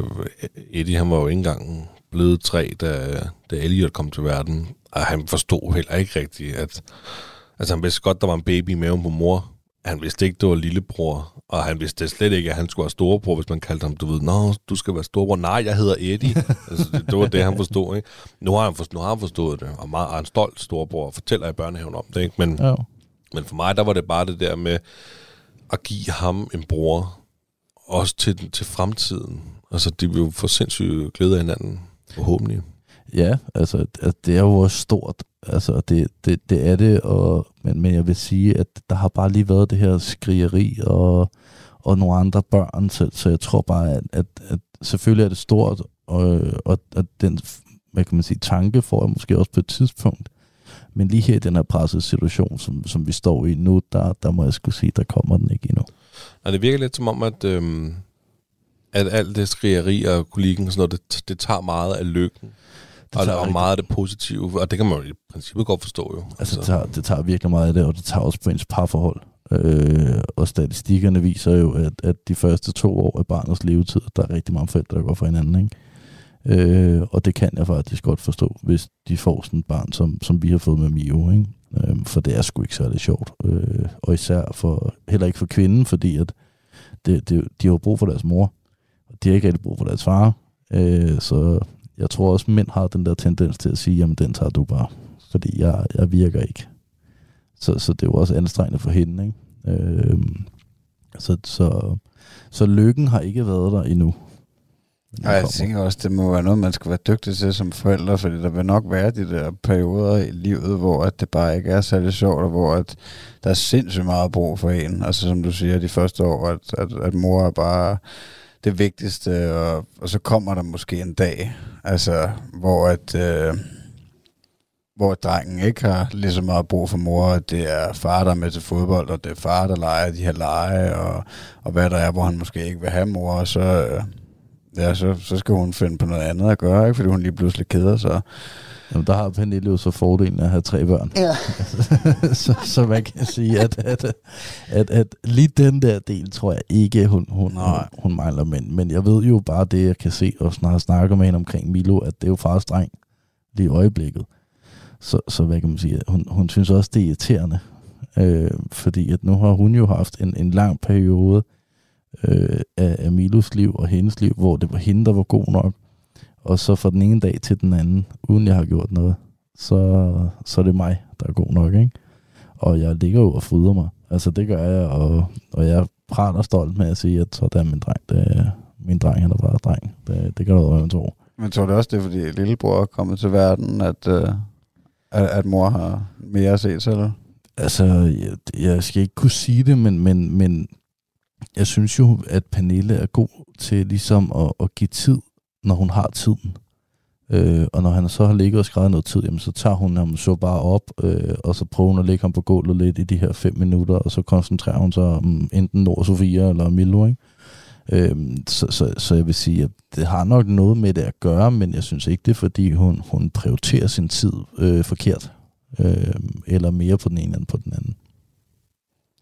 Eddie han var jo ikke engang blevet tre, da, da Elliot kom til verden. Og han forstod heller ikke rigtigt, at... Altså, han vidste godt, der var en baby i maven på mor. Han vidste ikke, det var lillebror. Og han vidste slet ikke, at han skulle være storebror, hvis man kaldte ham, du ved, Nå, du skal være storebror. Nej, jeg hedder Eddie. altså, det, det, var det, han forstod, ikke? Nu har han, forstået, nu har han forstået det, og meget, er en stolt storebror, og fortæller i børnehaven om det, ikke? Men, Ja. men for mig, der var det bare det der med at give ham en bror, også til, til fremtiden. Altså, de vil jo få sindssygt glæde af hinanden, forhåbentlig. Ja, altså det er jo også stort. Altså det, det, det er det, og, men, men jeg vil sige, at der har bare lige været det her skrigeri og, og nogle andre børn, så, så jeg tror bare, at, at, at selvfølgelig er det stort, og, og at den, hvad kan man sige, tanke får jeg måske også på et tidspunkt. Men lige her i den her pressede situation, som, som vi står i nu, der, der må jeg skulle sige, der kommer den ikke endnu. Og det virker lidt som om, at, øhm, at alt det skrigeri og kulikken, og sådan noget, det, det tager meget af lykken. Og, rigtig- meget af det positive, og det kan man jo i princippet godt forstå jo. Altså, det tager, det tager virkelig meget af det, og det tager også på ens parforhold. Øh, og statistikkerne viser jo, at, at de første to år af barnets levetid, der er rigtig mange forældre, der går for hinanden. Ikke? Øh, og det kan jeg faktisk godt forstå, hvis de får sådan et barn, som, som vi har fået med Mio. Ikke? Øh, for det er sgu ikke særlig sjovt. Øh, og især for, heller ikke for kvinden, fordi at det, det, de har brug for deres mor, og de har ikke rigtig brug for deres far. Øh, så jeg tror også, mænd har den der tendens til at sige, jamen den tager du bare fordi jeg, jeg virker ikke. Så, så det er jo også anstrengende for hende, ikke? Øhm, så, så, så lykken har ikke været der endnu. Og jeg tænker også, det må være noget, man skal være dygtig til som forældre, fordi der vil nok være de der perioder i livet, hvor at det bare ikke er særlig sjovt, og hvor at der er sindssygt meget brug for en. Altså som du siger, de første år, at, at, at mor er bare det vigtigste, og, og så kommer der måske en dag, altså hvor at... Øh, hvor drengen ikke har lige så meget brug for mor, og det er far, der er med til fodbold, og det er far, der leger de her lege, og, og hvad der er, hvor han måske ikke vil have mor, og så, øh, ja, så, så skal hun finde på noget andet at gøre, ikke? fordi hun lige pludselig keder sig. Jamen, der har Pernille jo så fordelen af at have tre børn. Ja. så, så man kan sige, at, at, at, at lige den der del, tror jeg ikke, hun, hun, hun, Nej. hun mangler. Men, men jeg ved jo bare det, jeg kan se, og snart snakker med hende omkring Milo, at det er jo fars dreng lige i øjeblikket. Så, så hvad kan man sige, hun, hun synes også, det er irriterende. Øh, fordi at nu har hun jo haft en, en lang periode øh, af, af Milos liv og hendes liv, hvor det var hende, der var god nok. Og så fra den ene dag til den anden, uden jeg har gjort noget, så, så er det mig, der er god nok, ikke? Og jeg ligger jo og fryder mig. Altså det gør jeg, og, og jeg praler stolt med at sige, at sådan er min dreng. Det, er- min dreng, han er bare dreng. Det, det kan du også tro. Men tror du også, det er, fordi lillebror er kommet til verden, at, øh, at, at mor har mere at se til? Altså, jeg, jeg skal ikke kunne sige det, men, men, men jeg synes jo, at Pernille er god til ligesom at, at give tid, når hun har tiden. Øh, og når han så har ligget og skrevet noget tid, jamen, så tager hun ham så bare op, øh, og så prøver hun at lægge ham på gulvet lidt i de her fem minutter, og så koncentrerer hun sig om enten Nord Sofia eller Milo, ikke? Øh, så, så, så jeg vil sige, at det har nok noget med det at gøre, men jeg synes ikke, det er fordi, hun, hun prioriterer sin tid øh, forkert. Øh, eller mere på den ene end på den anden.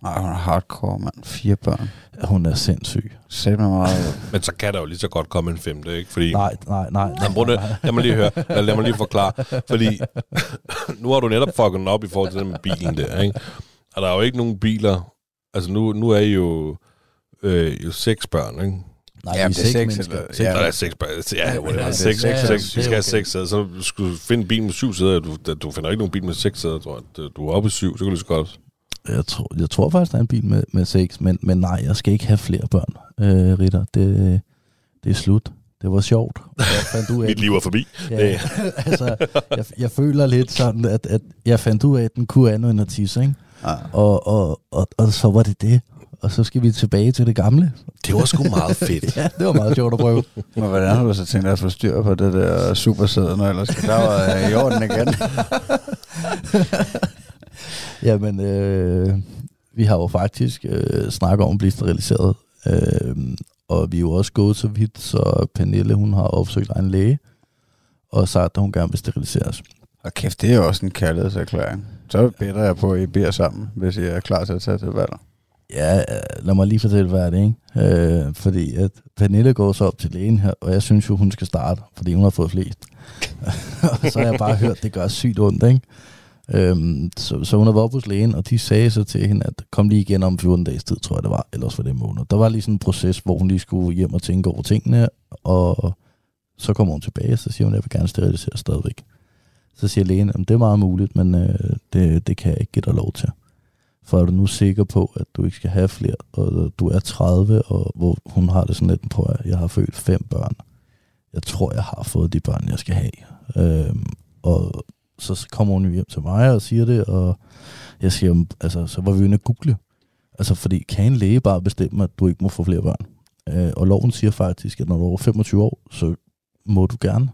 Nej, hun er hardcore, mand. Fire børn. Hun er sindssyg. Sæt mig meget. Men så kan der jo lige så godt komme en femte, ikke? Fordi, Nej, nej, nej. Jamen, prøv det, lad mig lige høre. Lad, lad mig lige forklare. Fordi nu har du netop fucket op i forhold til den med bilen der, ikke? Og der er jo ikke nogen biler... Altså, nu, nu er I jo, øh, jo seks børn, ikke? Nej, vi det er seks mennesker. eller- Seks. ja. Der er seks børn. Ja, ja, Ja, det er seks, seks, seks, ja, vi skal have seks sæder. Så du skulle finde en bil med syv sæder. Du, du finder ikke nogen bil med seks sæder, tror jeg. Du er oppe i syv, så kan du lige så godt... Jeg tror, jeg tror faktisk, der er en bil med, med seks, men, men nej, jeg skal ikke have flere børn, øh, Ritter. Det, det er slut. Det var sjovt. Fandt ud af, Mit liv er forbi. Ja, altså, jeg, jeg føler lidt sådan, at, at jeg fandt ud af, at den kunne andet end at tisse, ikke? Ja. Og, og, og, og så var det det. Og så skal vi tilbage til det gamle. Det var sgu meget fedt. Ja, det var meget sjovt at prøve. Men hvordan har du så tænkt dig at få styr på det der supersæde, når ellers der var øh, i orden igen? Jamen, øh, vi har jo faktisk øh, snakket om at blive steriliseret. Øh, og vi er jo også gået så vidt, så Pernille, hun har opsøgt en læge, og sagt, at hun gerne vil steriliseres. Og kæft, det er jo også en kærlighedserklæring. Så beder jeg på, at I beder sammen, hvis I er klar til at tage til valg. Ja, øh, lad mig lige fortælle, hvad er det, ikke? Øh, fordi at Pernille går så op til lægen her, og jeg synes jo, hun skal starte, fordi hun har fået flest. og så har jeg bare hørt, at det gør sygt ondt, ikke? Øhm, så, så hun har været hos lægen, og de sagde så til hende, at kom lige igen om 14 dages tid, tror jeg det var, ellers var det måned. Der var lige sådan en proces, hvor hun lige skulle hjem og tænke over tingene, og så kommer hun tilbage, og så siger hun, at jeg vil gerne sterilisere stadigvæk. Så siger lægen, at det er meget muligt, men øh, det, det kan jeg ikke give dig lov til. For er du nu sikker på, at du ikke skal have flere, og du er 30, og hvor hun har det sådan lidt på, at jeg har født fem børn. Jeg tror, jeg har fået de børn, jeg skal have. Øhm, og så kommer hun hjem til mig og siger det, og jeg siger, altså, så var vi inde at google. Altså, fordi kan en læge bare bestemme, at du ikke må få flere børn? Øh, og loven siger faktisk, at når du er over 25 år, så må du gerne.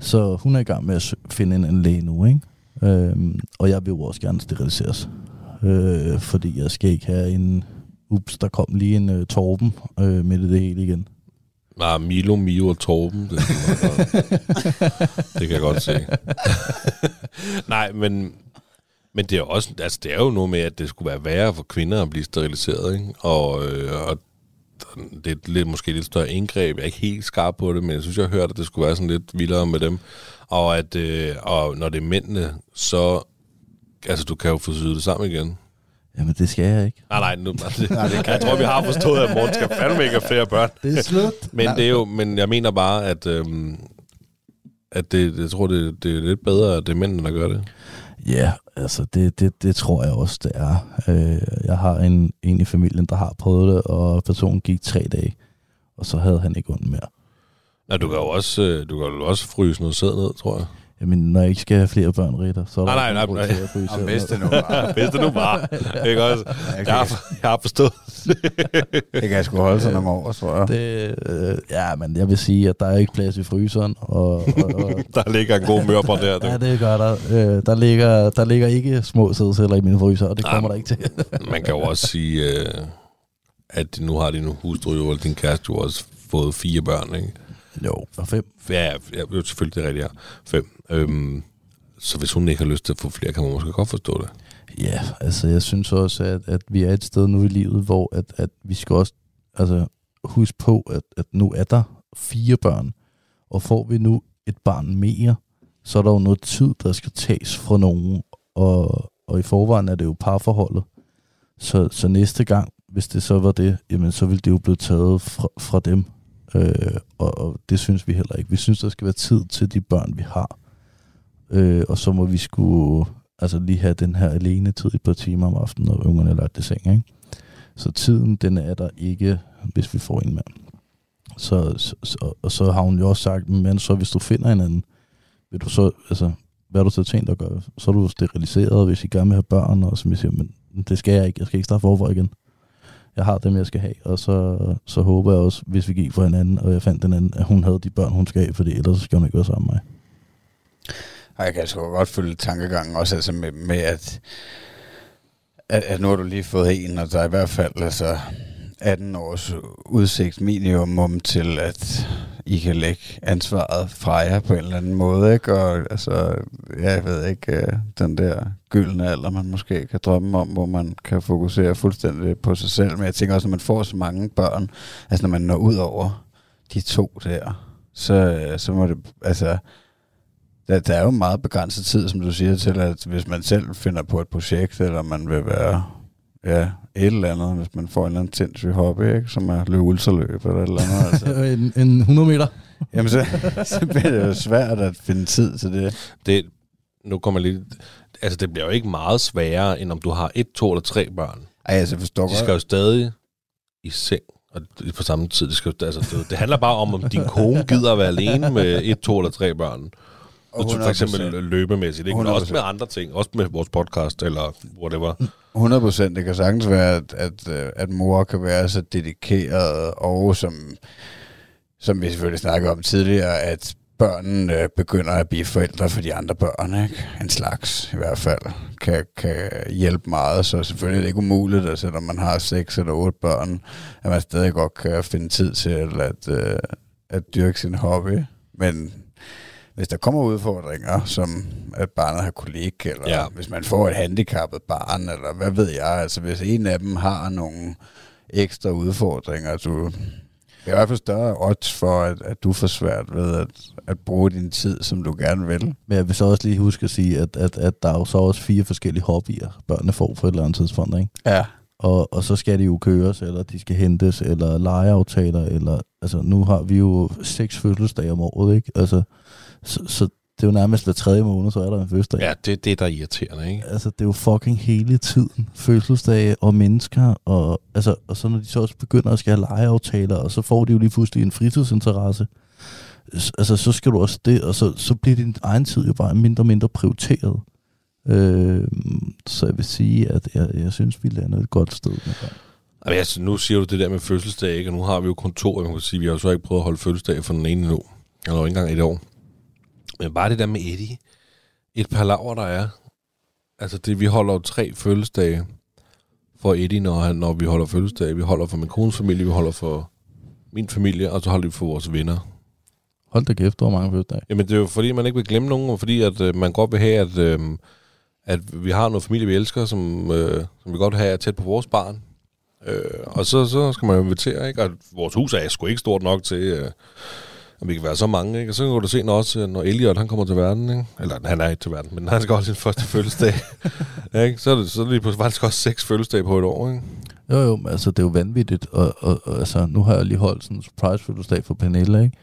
Så hun er i gang med at finde en, en læge nu, ikke? Øh, og jeg vil jo også gerne steriliseres. Øh, fordi jeg skal ikke have en... Ups, der kom lige en uh, Torben øh, med det hele igen. Ah, Milo, Mio og Torben. Det, det kan jeg godt se. Nej, men, men det er, også, altså, det er jo noget med, at det skulle være værre for kvinder at blive steriliseret. Ikke? Og, øh, og det er lidt, måske lidt større indgreb. Jeg er ikke helt skarp på det, men jeg synes, jeg har hørt, at det skulle være sådan lidt vildere med dem. Og, at, øh, og når det er mændene, så... Altså, du kan jo få syet det sammen igen. Jamen, det skal jeg ikke. Nej, nej, nu, det, jeg tror, vi har forstået, at Morten skal fandme ikke have flere børn. Det er slut. Men, det er jo, men jeg mener bare, at, øhm, at det, jeg tror, det, det er lidt bedre, at det er mændene, der gør det. Ja, altså det, det, det tror jeg også, det er. Øh, jeg har en, en i familien, der har prøvet det, og personen gik tre dage, og så havde han ikke ondt mere. Ja, du kan jo også, øh, du kan jo også fryse noget sæd ned, tror jeg. Jamen, når jeg ikke skal have flere børn, Ritter, så er der Nej, nej, nej, grund til at Og det nu. Hvis det nu var. Ikke også? Jeg har, jeg har forstået. Det kan jeg sgu holde sig nogle år, tror jeg. Det, øh, ja, men jeg vil sige, at der er ikke plads i fryseren, og, og, og Der ligger en god mørbrød der. Du. ja, det gør der. Øh, der, ligger, der ligger ikke små sædceller i min fryser, og det kommer der ikke til. Man kan jo også sige, øh, at nu har din hustru jo, eller din kæreste jo også fået fire børn, ikke? jo, og fem. Ja, ja, jo, selvfølgelig det er rigtigt, ja. Fem. Øhm, så hvis hun ikke har lyst til at få flere, kan man måske godt forstå det. Ja, altså jeg synes også, at, at vi er et sted nu i livet, hvor at, at vi skal også altså, huske på, at, at nu er der fire børn, og får vi nu et barn mere, så er der jo noget tid, der skal tages fra nogen, og, og i forvejen er det jo parforholdet. Så, så næste gang, hvis det så var det, jamen så vil det jo blive taget fra, fra dem. Øh, og, og det synes vi heller ikke. Vi synes, der skal være tid til de børn, vi har. Øh, og så må vi skulle altså lige have den her alene tid i et par timer om aftenen, når ungerne er lagt i seng. Ikke? Så tiden, den er der ikke, hvis vi får en mand. Så, så, så, og så har hun jo også sagt, men så hvis du finder en anden, vil du så, altså, hvad har du så tænkt at gøre? Så er du steriliseret, hvis I gerne vil have børn, og så jeg siger, men det skal jeg ikke, jeg skal ikke starte forfra igen. Jeg har dem, jeg skal have, og så, så håber jeg også, hvis vi gik for hinanden, og jeg fandt den anden, at hun havde de børn, hun skal have, fordi ellers skal hun ikke være sammen med mig. Og jeg kan altså godt følge tankegangen også, altså med, med at, at, at nu har du lige fået en, og der er i hvert fald altså 18 års udsigt minimum til, at I kan lægge ansvaret fra jer på en eller anden måde, ikke? Og altså, jeg ved ikke, øh, den der gyldne alder, man måske kan drømme om, hvor man kan fokusere fuldstændig på sig selv. Men jeg tænker også, når man får så mange børn, altså når man når ud over de to der, så, øh, så må det, altså, der, der er jo meget begrænset tid, som du siger, til at hvis man selv finder på et projekt, eller man vil være ja, et eller andet, hvis man får en eller anden sindssyg hobby, ikke, som er løbe ultraløb eller et eller andet. Altså. en, en 100 meter. Jamen, så, så bliver det jo svært at finde tid til det. det. Nu kommer lige... Altså, det bliver jo ikke meget sværere, end om du har et, to eller tre børn. Ej, altså, forstår De skal jo stadig i seng, og det på samme tid. Det, skal, altså, det, det handler bare om, om din kone gider at være alene med et, to eller tre børn. Og For eksempel 100%. løbemæssigt, ikke? Men 100%. også med andre ting. Også med vores podcast, eller whatever. 100 procent. Det kan sagtens være, at, at, øh, at mor kan være så dedikeret, og som, som vi selvfølgelig snakkede om tidligere, at børnene øh, begynder at blive forældre for de andre børn, ikke? En slags i hvert fald, kan, kan hjælpe meget. Så selvfølgelig er det ikke umuligt, at selvom man har seks eller otte børn, at man stadig godt kan finde tid til at, at, øh, at dyrke sin hobby. Men, hvis der kommer udfordringer, som at barnet har kolik, eller Ja. hvis man får et handicappet barn, eller hvad ved jeg, altså hvis en af dem har nogle ekstra udfordringer, du det er i hvert fald større odds for, at, at du får svært ved at, at bruge din tid, som du gerne vil. Men jeg vil så også lige huske at sige, at, at, at der er jo så også fire forskellige hobbyer, børnene får på et eller andet tidspunkt, ikke? Ja. Og, og så skal de jo køres, eller de skal hentes, eller legeaftaler, eller... Altså, nu har vi jo seks fødselsdage om året, ikke? Altså, så, så det er jo nærmest hver tredje måned, så er der en fødselsdag. Ja, det er det, der er irriterende, ikke? Altså, det er jo fucking hele tiden. Fødselsdage og mennesker, og, altså, og så når de så også begynder at skal have legeaftaler, og så får de jo lige pludselig en fritidsinteresse. Altså, så skal du også det, og så, så bliver din egen tid jo bare mindre og mindre prioriteret. Øh, så jeg vil sige, at jeg, jeg synes, vi lander et godt sted. Med det. Altså, nu siger du det der med fødselsdag, ikke? og nu har vi jo kun to, og man kan sige, vi har jo så ikke prøvet at holde fødselsdag for den ene endnu. Eller ikke engang et år. Men bare det der med Eddie. Et par laver, der er. Altså, det, vi holder jo tre fødselsdage for Eddie, når, han, når vi holder fødselsdag. Vi holder for min kones familie, vi holder for min familie, og så holder vi for vores venner. Hold da kæft, der var mange fødselsdage. Jamen, det er jo fordi, man ikke vil glemme nogen, og fordi at, øh, man godt vil have, at, øh, at vi har noget familie, vi elsker, som, øh, som vi godt vil have tæt på vores barn. Øh, og så, så skal man jo invitere, ikke? Og vores hus er sgu ikke stort nok til, øh, at vi kan være så mange, ikke? Og så kan du se, når, også, når Elliot han kommer til verden, ikke? Eller han er ikke til verden, men han skal holde sin første fødselsdag. ikke? Så er det, så er det lige pludselig faktisk også seks fødselsdage på et år, ikke? Jo, jo, men altså, det er jo vanvittigt. Og, og, og altså, nu har jeg lige holdt sådan en surprise fødselsdag for Pernille, ikke?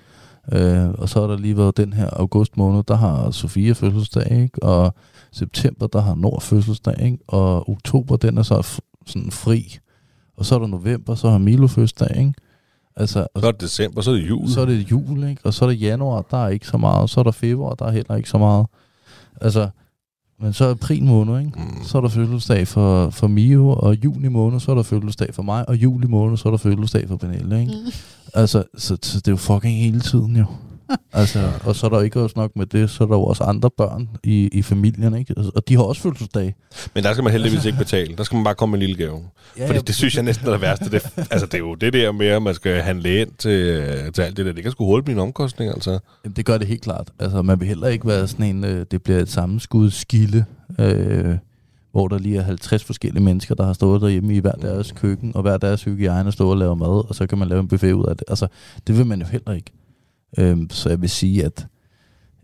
Øh, og så har der lige været den her august måned, der har Sofia fødselsdag, ikke? Og september, der har Nord fødselsdag, ikke? Og oktober, den er så f- sådan fri. Og så er der november, så har Milo fødselsdag, ikke? Altså, og Så er det december, så er det jul. så er det jul, ikke? Og så er det januar, der er ikke så meget. Så er der februar, der er heller ikke så meget. Altså, men så er april måned, ikke? Mm. Så er der fødselsdag for, for Mio, og juni måned, så er der fødselsdag for mig, og juli måned, så er der fødselsdag for Pernille, ikke? Mm. Altså, så, så det er jo fucking hele tiden, jo. altså, og så er der jo ikke også nok med det, så er der jo også andre børn i, i familien, ikke? Altså, Og de har også fødselsdag. Men der skal man heldigvis ikke betale. Der skal man bare komme med en lille gave. Ja, Fordi det synes jeg næsten er det værste. Det, altså, det er jo det der med, at man skal handle ind til, til alt det der. Det kan sgu hurtigt blive en omkostning, altså. Jamen, det gør det helt klart. Altså, man vil heller ikke være sådan en, øh, det bliver et sammenskud skille, øh, hvor der lige er 50 forskellige mennesker, der har stået derhjemme i hver deres køkken, og hver deres hygiejne står og laver mad, og så kan man lave en buffet ud af det. Altså, det vil man jo heller ikke. Øhm, så jeg vil sige, at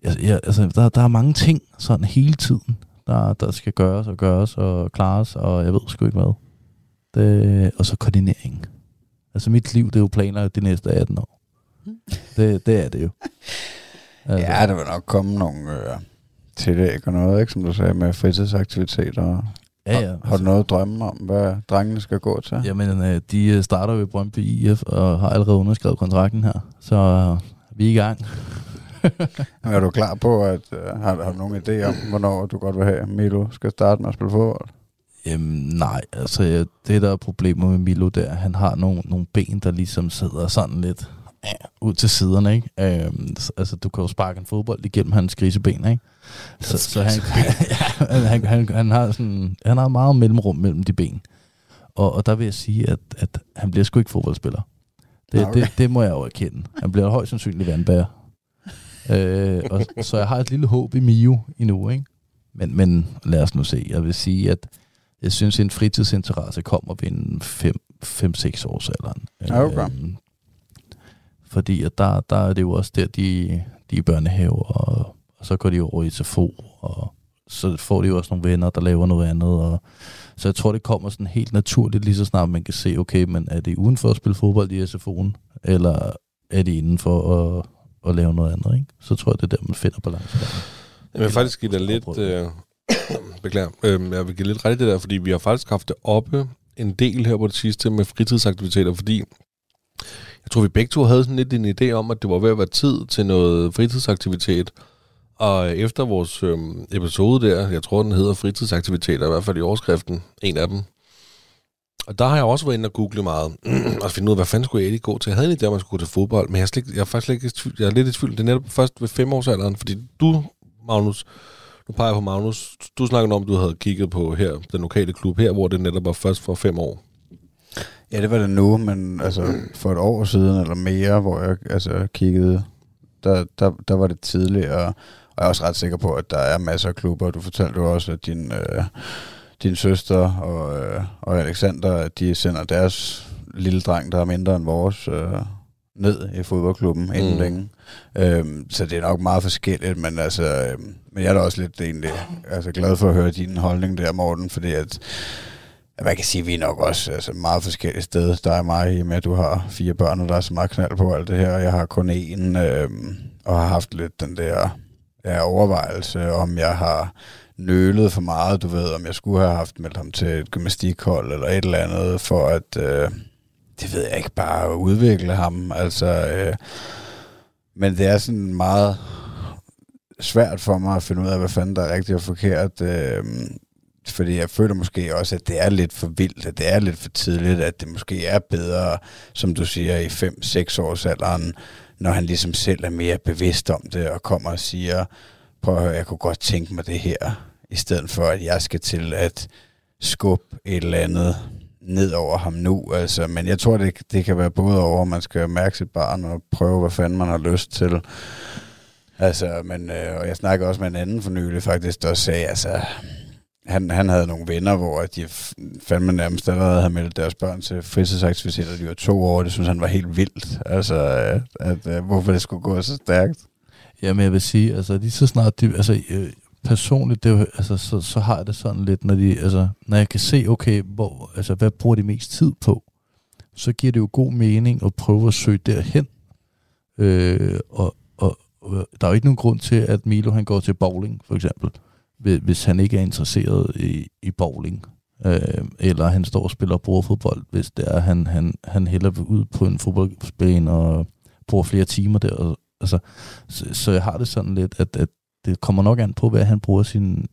jeg, jeg, altså, der, der er mange ting sådan hele tiden, der, der skal gøres og gøres og klares, og jeg ved sgu ikke hvad. Det, og så koordinering. Altså mit liv, det er jo planlagt de næste 18 år. Det, det er det jo. Altså, Ja, der vil nok komme nogle øh, tillæg og noget, ikke? Som du sagde, med fritidsaktiviteter. ja, ja. Har du noget at drømme om, hvad drengene skal gå til? Jamen, øh, de starter i Brøndby IF og har allerede underskrevet kontrakten her. Så vi er i gang. Er du klar på, at øh, har, har du nogen idé om, hvornår du godt vil have, at Milo skal starte med at spille fodbold? Jamen, nej, altså øh, det der er problemer med Milo der, han har nogle, nogle ben, der ligesom sidder sådan lidt øh, ud til siderne, ikke? Øhm, altså, du kan jo sparke en fodbold igennem hans griseben, ikke? Så, så han, ja, han, han, han, har sådan, han har meget mellemrum mellem de ben. Og, og der vil jeg sige, at, at han bliver sgu ikke fodboldspiller. Det, okay. det, det må jeg jo erkende. Han bliver højst sandsynligt vandbærer. øh, og, så jeg har et lille håb i Mio endnu, ikke? Men, men lad os nu se. Jeg vil sige, at jeg synes, en fritidsinteresse kommer ved en 5-6 års alderen. Okay. Øhm, fordi at der, der er det jo også der, de, de er børnehave, og, og så går de over i SFO, og så får de jo også nogle venner, der laver noget andet. Og, så jeg tror, det kommer sådan helt naturligt, lige så snart man kan se, okay, men er det uden for at spille fodbold i SFO'en, eller er det inden for at, at lave noget andet, ikke? Så tror jeg, det er der, man finder balancen. Jeg vil faktisk give dig lidt... Øh, beklager. Øh, jeg vil give lidt ret i det der, fordi vi har faktisk haft det oppe en del her på det sidste med fritidsaktiviteter, fordi jeg tror, vi begge to havde sådan lidt en idé om, at det var ved at være tid til noget fritidsaktivitet. Og efter vores øh, episode der, jeg tror, den hedder fritidsaktiviteter, i hvert fald i overskriften, en af dem. Og der har jeg også været inde og google meget, og finde ud af, hvad fanden skulle jeg egentlig gå til. Jeg havde en idé om, at man skulle gå til fodbold, men jeg er, slet, jeg er faktisk slet ikke, jeg er lidt i tvivl. Det er netop først ved femårsalderen, fordi du, Magnus, nu peger jeg på Magnus, du snakkede om, at du havde kigget på her, den lokale klub her, hvor det netop var først for fem år. Ja, det var det nu, men altså for et år siden eller mere, hvor jeg altså kiggede, der, der, der var det tidligere og, og jeg er også ret sikker på, at der er masser af klubber. Du fortalte jo også, at din, øh, din søster og, øh, og Alexander, de sender deres lille dreng, der er mindre end vores, øh, ned i fodboldklubben inden Mm. længe. Øhm, så det er nok meget forskelligt, men altså, øhm, men jeg er da også lidt egentlig altså, glad for at høre din holdning der, Morten, fordi at at man kan sige, at vi er nok også altså, meget forskellige steder. Der er mig i og med, at du har fire børn, og der er så meget knald på alt det her. Jeg har kun én, øhm, og har haft lidt den der ja, overvejelse, om jeg har nølet for meget, du ved, om jeg skulle have haft meldt ham til et gymnastikhold eller et eller andet, for at, øh, det ved jeg ikke, bare udvikle ham. Altså, øh, men det er sådan meget svært for mig at finde ud af, hvad fanden der er rigtigt og forkert. Øh, fordi jeg føler måske også, at det er lidt for vildt, at det er lidt for tidligt, at det måske er bedre, som du siger, i 5-6 års alderen, når han ligesom selv er mere bevidst om det, og kommer og siger, prøv at høre, jeg kunne godt tænke mig det her, i stedet for, at jeg skal til at skubbe et eller andet ned over ham nu. Altså, men jeg tror, det, det kan være både over, at man skal mærke sit barn og prøve, hvad fanden man har lyst til. Altså, men, øh, og jeg snakker også med en anden for nylig faktisk, der sagde, altså, han, han havde nogle venner, hvor de fandme nærmest allerede havde meldt deres børn til fritidsaktiviteter, de var to år, det synes han var helt vildt. Altså, at, at, at hvorfor det skulle gå så stærkt. Jamen, jeg vil sige, altså lige så snart, de, altså øh, personligt, det altså, så, så har jeg det sådan lidt, når, de, altså, når jeg kan se, okay, hvor, altså, hvad bruger de mest tid på, så giver det jo god mening at prøve at søge derhen. Øh, og, og, og der er jo ikke nogen grund til, at Milo han går til bowling, for eksempel, hvis han ikke er interesseret i, i bowling. Øh, eller han står og spiller bordfodbold, hvis det er, han, han, han hælder ud på en fodboldbane og bruger flere timer der. Og, altså, så, så jeg har det sådan lidt, at, at det kommer nok an på, hvad han bruger sin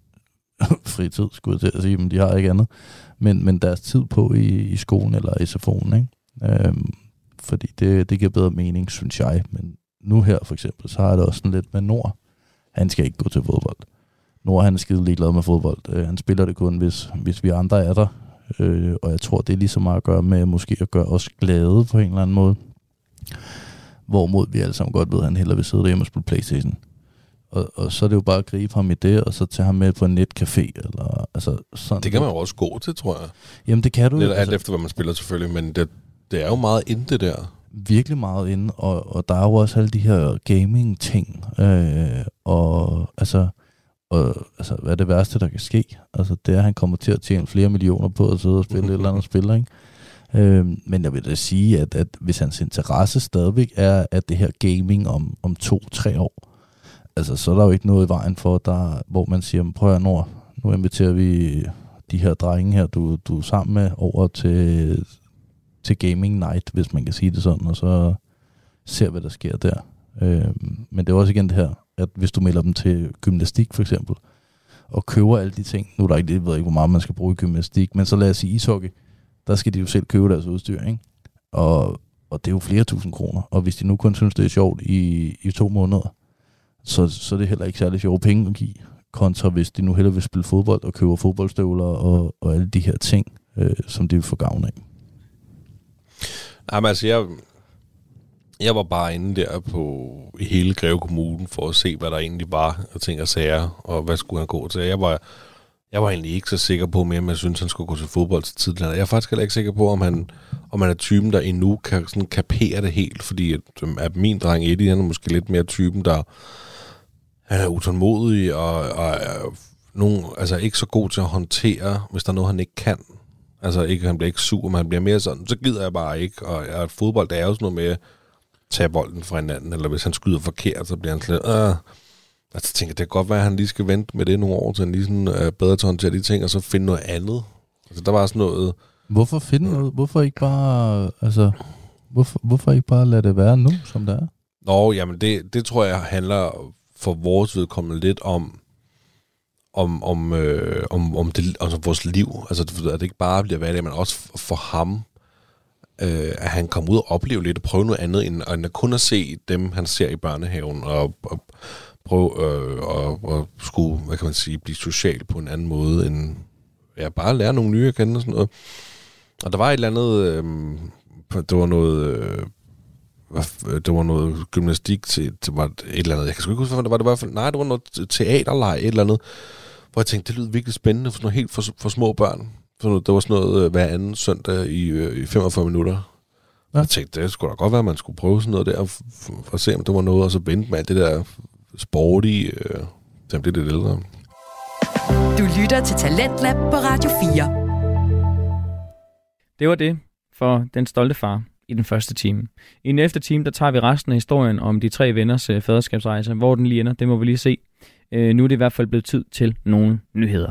fritid, skulle jeg til at sige, men de har ikke andet. Men, men deres tid på i, i skolen eller i SFO'en, ikke? Øhm, fordi det, det giver bedre mening, synes jeg. Men nu her for eksempel, så har jeg det også sådan lidt med Nord. Han skal ikke gå til fodbold. Nord han er skide ligeglad med fodbold. Øh, han spiller det kun, hvis, hvis vi andre er der. Øh, og jeg tror, det er lige så meget at gøre med måske at gøre os glade på en eller anden måde. Hvorimod vi alle sammen godt ved, at han hellere vil sidde derhjemme og spille Playstation. Og, og så er det jo bare at gribe ham i det, og så tage ham med på en netcafé. Eller, altså, sådan Det kan man jo også gå til, tror jeg. Jamen det kan du Lidt alt Altså, efter, hvad man spiller selvfølgelig, men det, det er jo meget inde det der. virkelig meget inde, og, og der er jo også alle de her gaming-ting, øh, og altså, og, altså, hvad er det værste, der kan ske? Altså, det er, at han kommer til at tjene flere millioner på at sidde og spille et eller andet spil, ikke? Øhm, men jeg vil da sige, at, at hvis hans interesse stadigvæk er, at det her gaming om, om to-tre år, altså, så er der jo ikke noget i vejen for, der, hvor man siger, prøv at Nord, nu inviterer vi de her drenge her, du, du er sammen med, over til, til gaming night, hvis man kan sige det sådan, og så ser, hvad der sker der. Øhm, men det er også igen det her, at hvis du melder dem til gymnastik for eksempel, og køber alle de ting, nu er der ikke, jeg ved ikke, hvor meget man skal bruge i gymnastik, men så lad os sige ishockey, der skal de jo selv købe deres udstyr, ikke? Og, og det er jo flere tusind kroner, og hvis de nu kun synes, det er sjovt i, i to måneder, så, så er det heller ikke særlig sjove penge at give, kontra hvis de nu hellere vil spille fodbold og køber fodboldstøvler og, og alle de her ting, øh, som de vil få gavn af. Jamen altså, jeg, jeg var bare inde der på i hele Greve Kommune for at se, hvad der egentlig var og ting og sager, og hvad skulle han gå til. Jeg var, jeg var egentlig ikke så sikker på mere, om jeg synes, han skulle gå til fodbold til tidligere. Jeg er faktisk heller ikke sikker på, om han, om han er typen, der endnu kan sådan kapere det helt, fordi at, øhm, at min dreng Eddie, han er måske lidt mere typen, der han er utålmodig og, og er nogen, altså ikke så god til at håndtere, hvis der er noget, han ikke kan. Altså ikke, han bliver ikke sur, men han bliver mere sådan, så gider jeg bare ikke. Og og fodbold, det er jo sådan noget med tage bolden fra hinanden, eller hvis han skyder forkert, så bliver han lidt, øh. Altså jeg tænker, det kan godt være, at han lige skal vente med det nogle år, til han lige sådan er bedre til at håndtere de ting, og så finde noget andet. Altså der var sådan noget, Hvorfor finde noget? Hvorfor ikke bare, altså, hvorfor, hvorfor ikke bare lade det være nu, som det er? Nå, jamen det, det tror jeg handler for vores vedkommende lidt om, om, om, øh, om, om det, altså vores liv. Altså at det ikke bare bliver hverdag, men også for ham, øh, at han kom ud og opleve lidt og prøve noget andet, end, end at kun at se dem, han ser i børnehaven, og, og prøve øh, og, og skulle, hvad kan man sige, blive social på en anden måde, end ja, bare lære nogle nye at kende og sådan noget. Og der var et eller andet, øh, det var noget... Øh, det var noget gymnastik til, til var et eller andet. Jeg kan sgu ikke huske, hvad det var. Det var i nej, det var noget teaterleg, et eller andet. Hvor jeg tænkte, det lyder virkelig spændende for sådan noget helt for, for små børn. Noget, det var sådan noget øh, hver anden søndag i, øh, i 45 minutter. Ja. Jeg tænkte, det skulle da godt være, at man skulle prøve sådan noget der, for, at se, om det var noget, og så vente med alt det der sporty, øh, til det er lidt ældre. Du lytter til Talentlab på Radio 4. Det var det for den stolte far i den første time. I den efter time, der tager vi resten af historien om de tre venners øh, faderskabsrejse. Hvor den lige ender, det må vi lige se. Øh, nu er det i hvert fald blevet tid til nogle nyheder.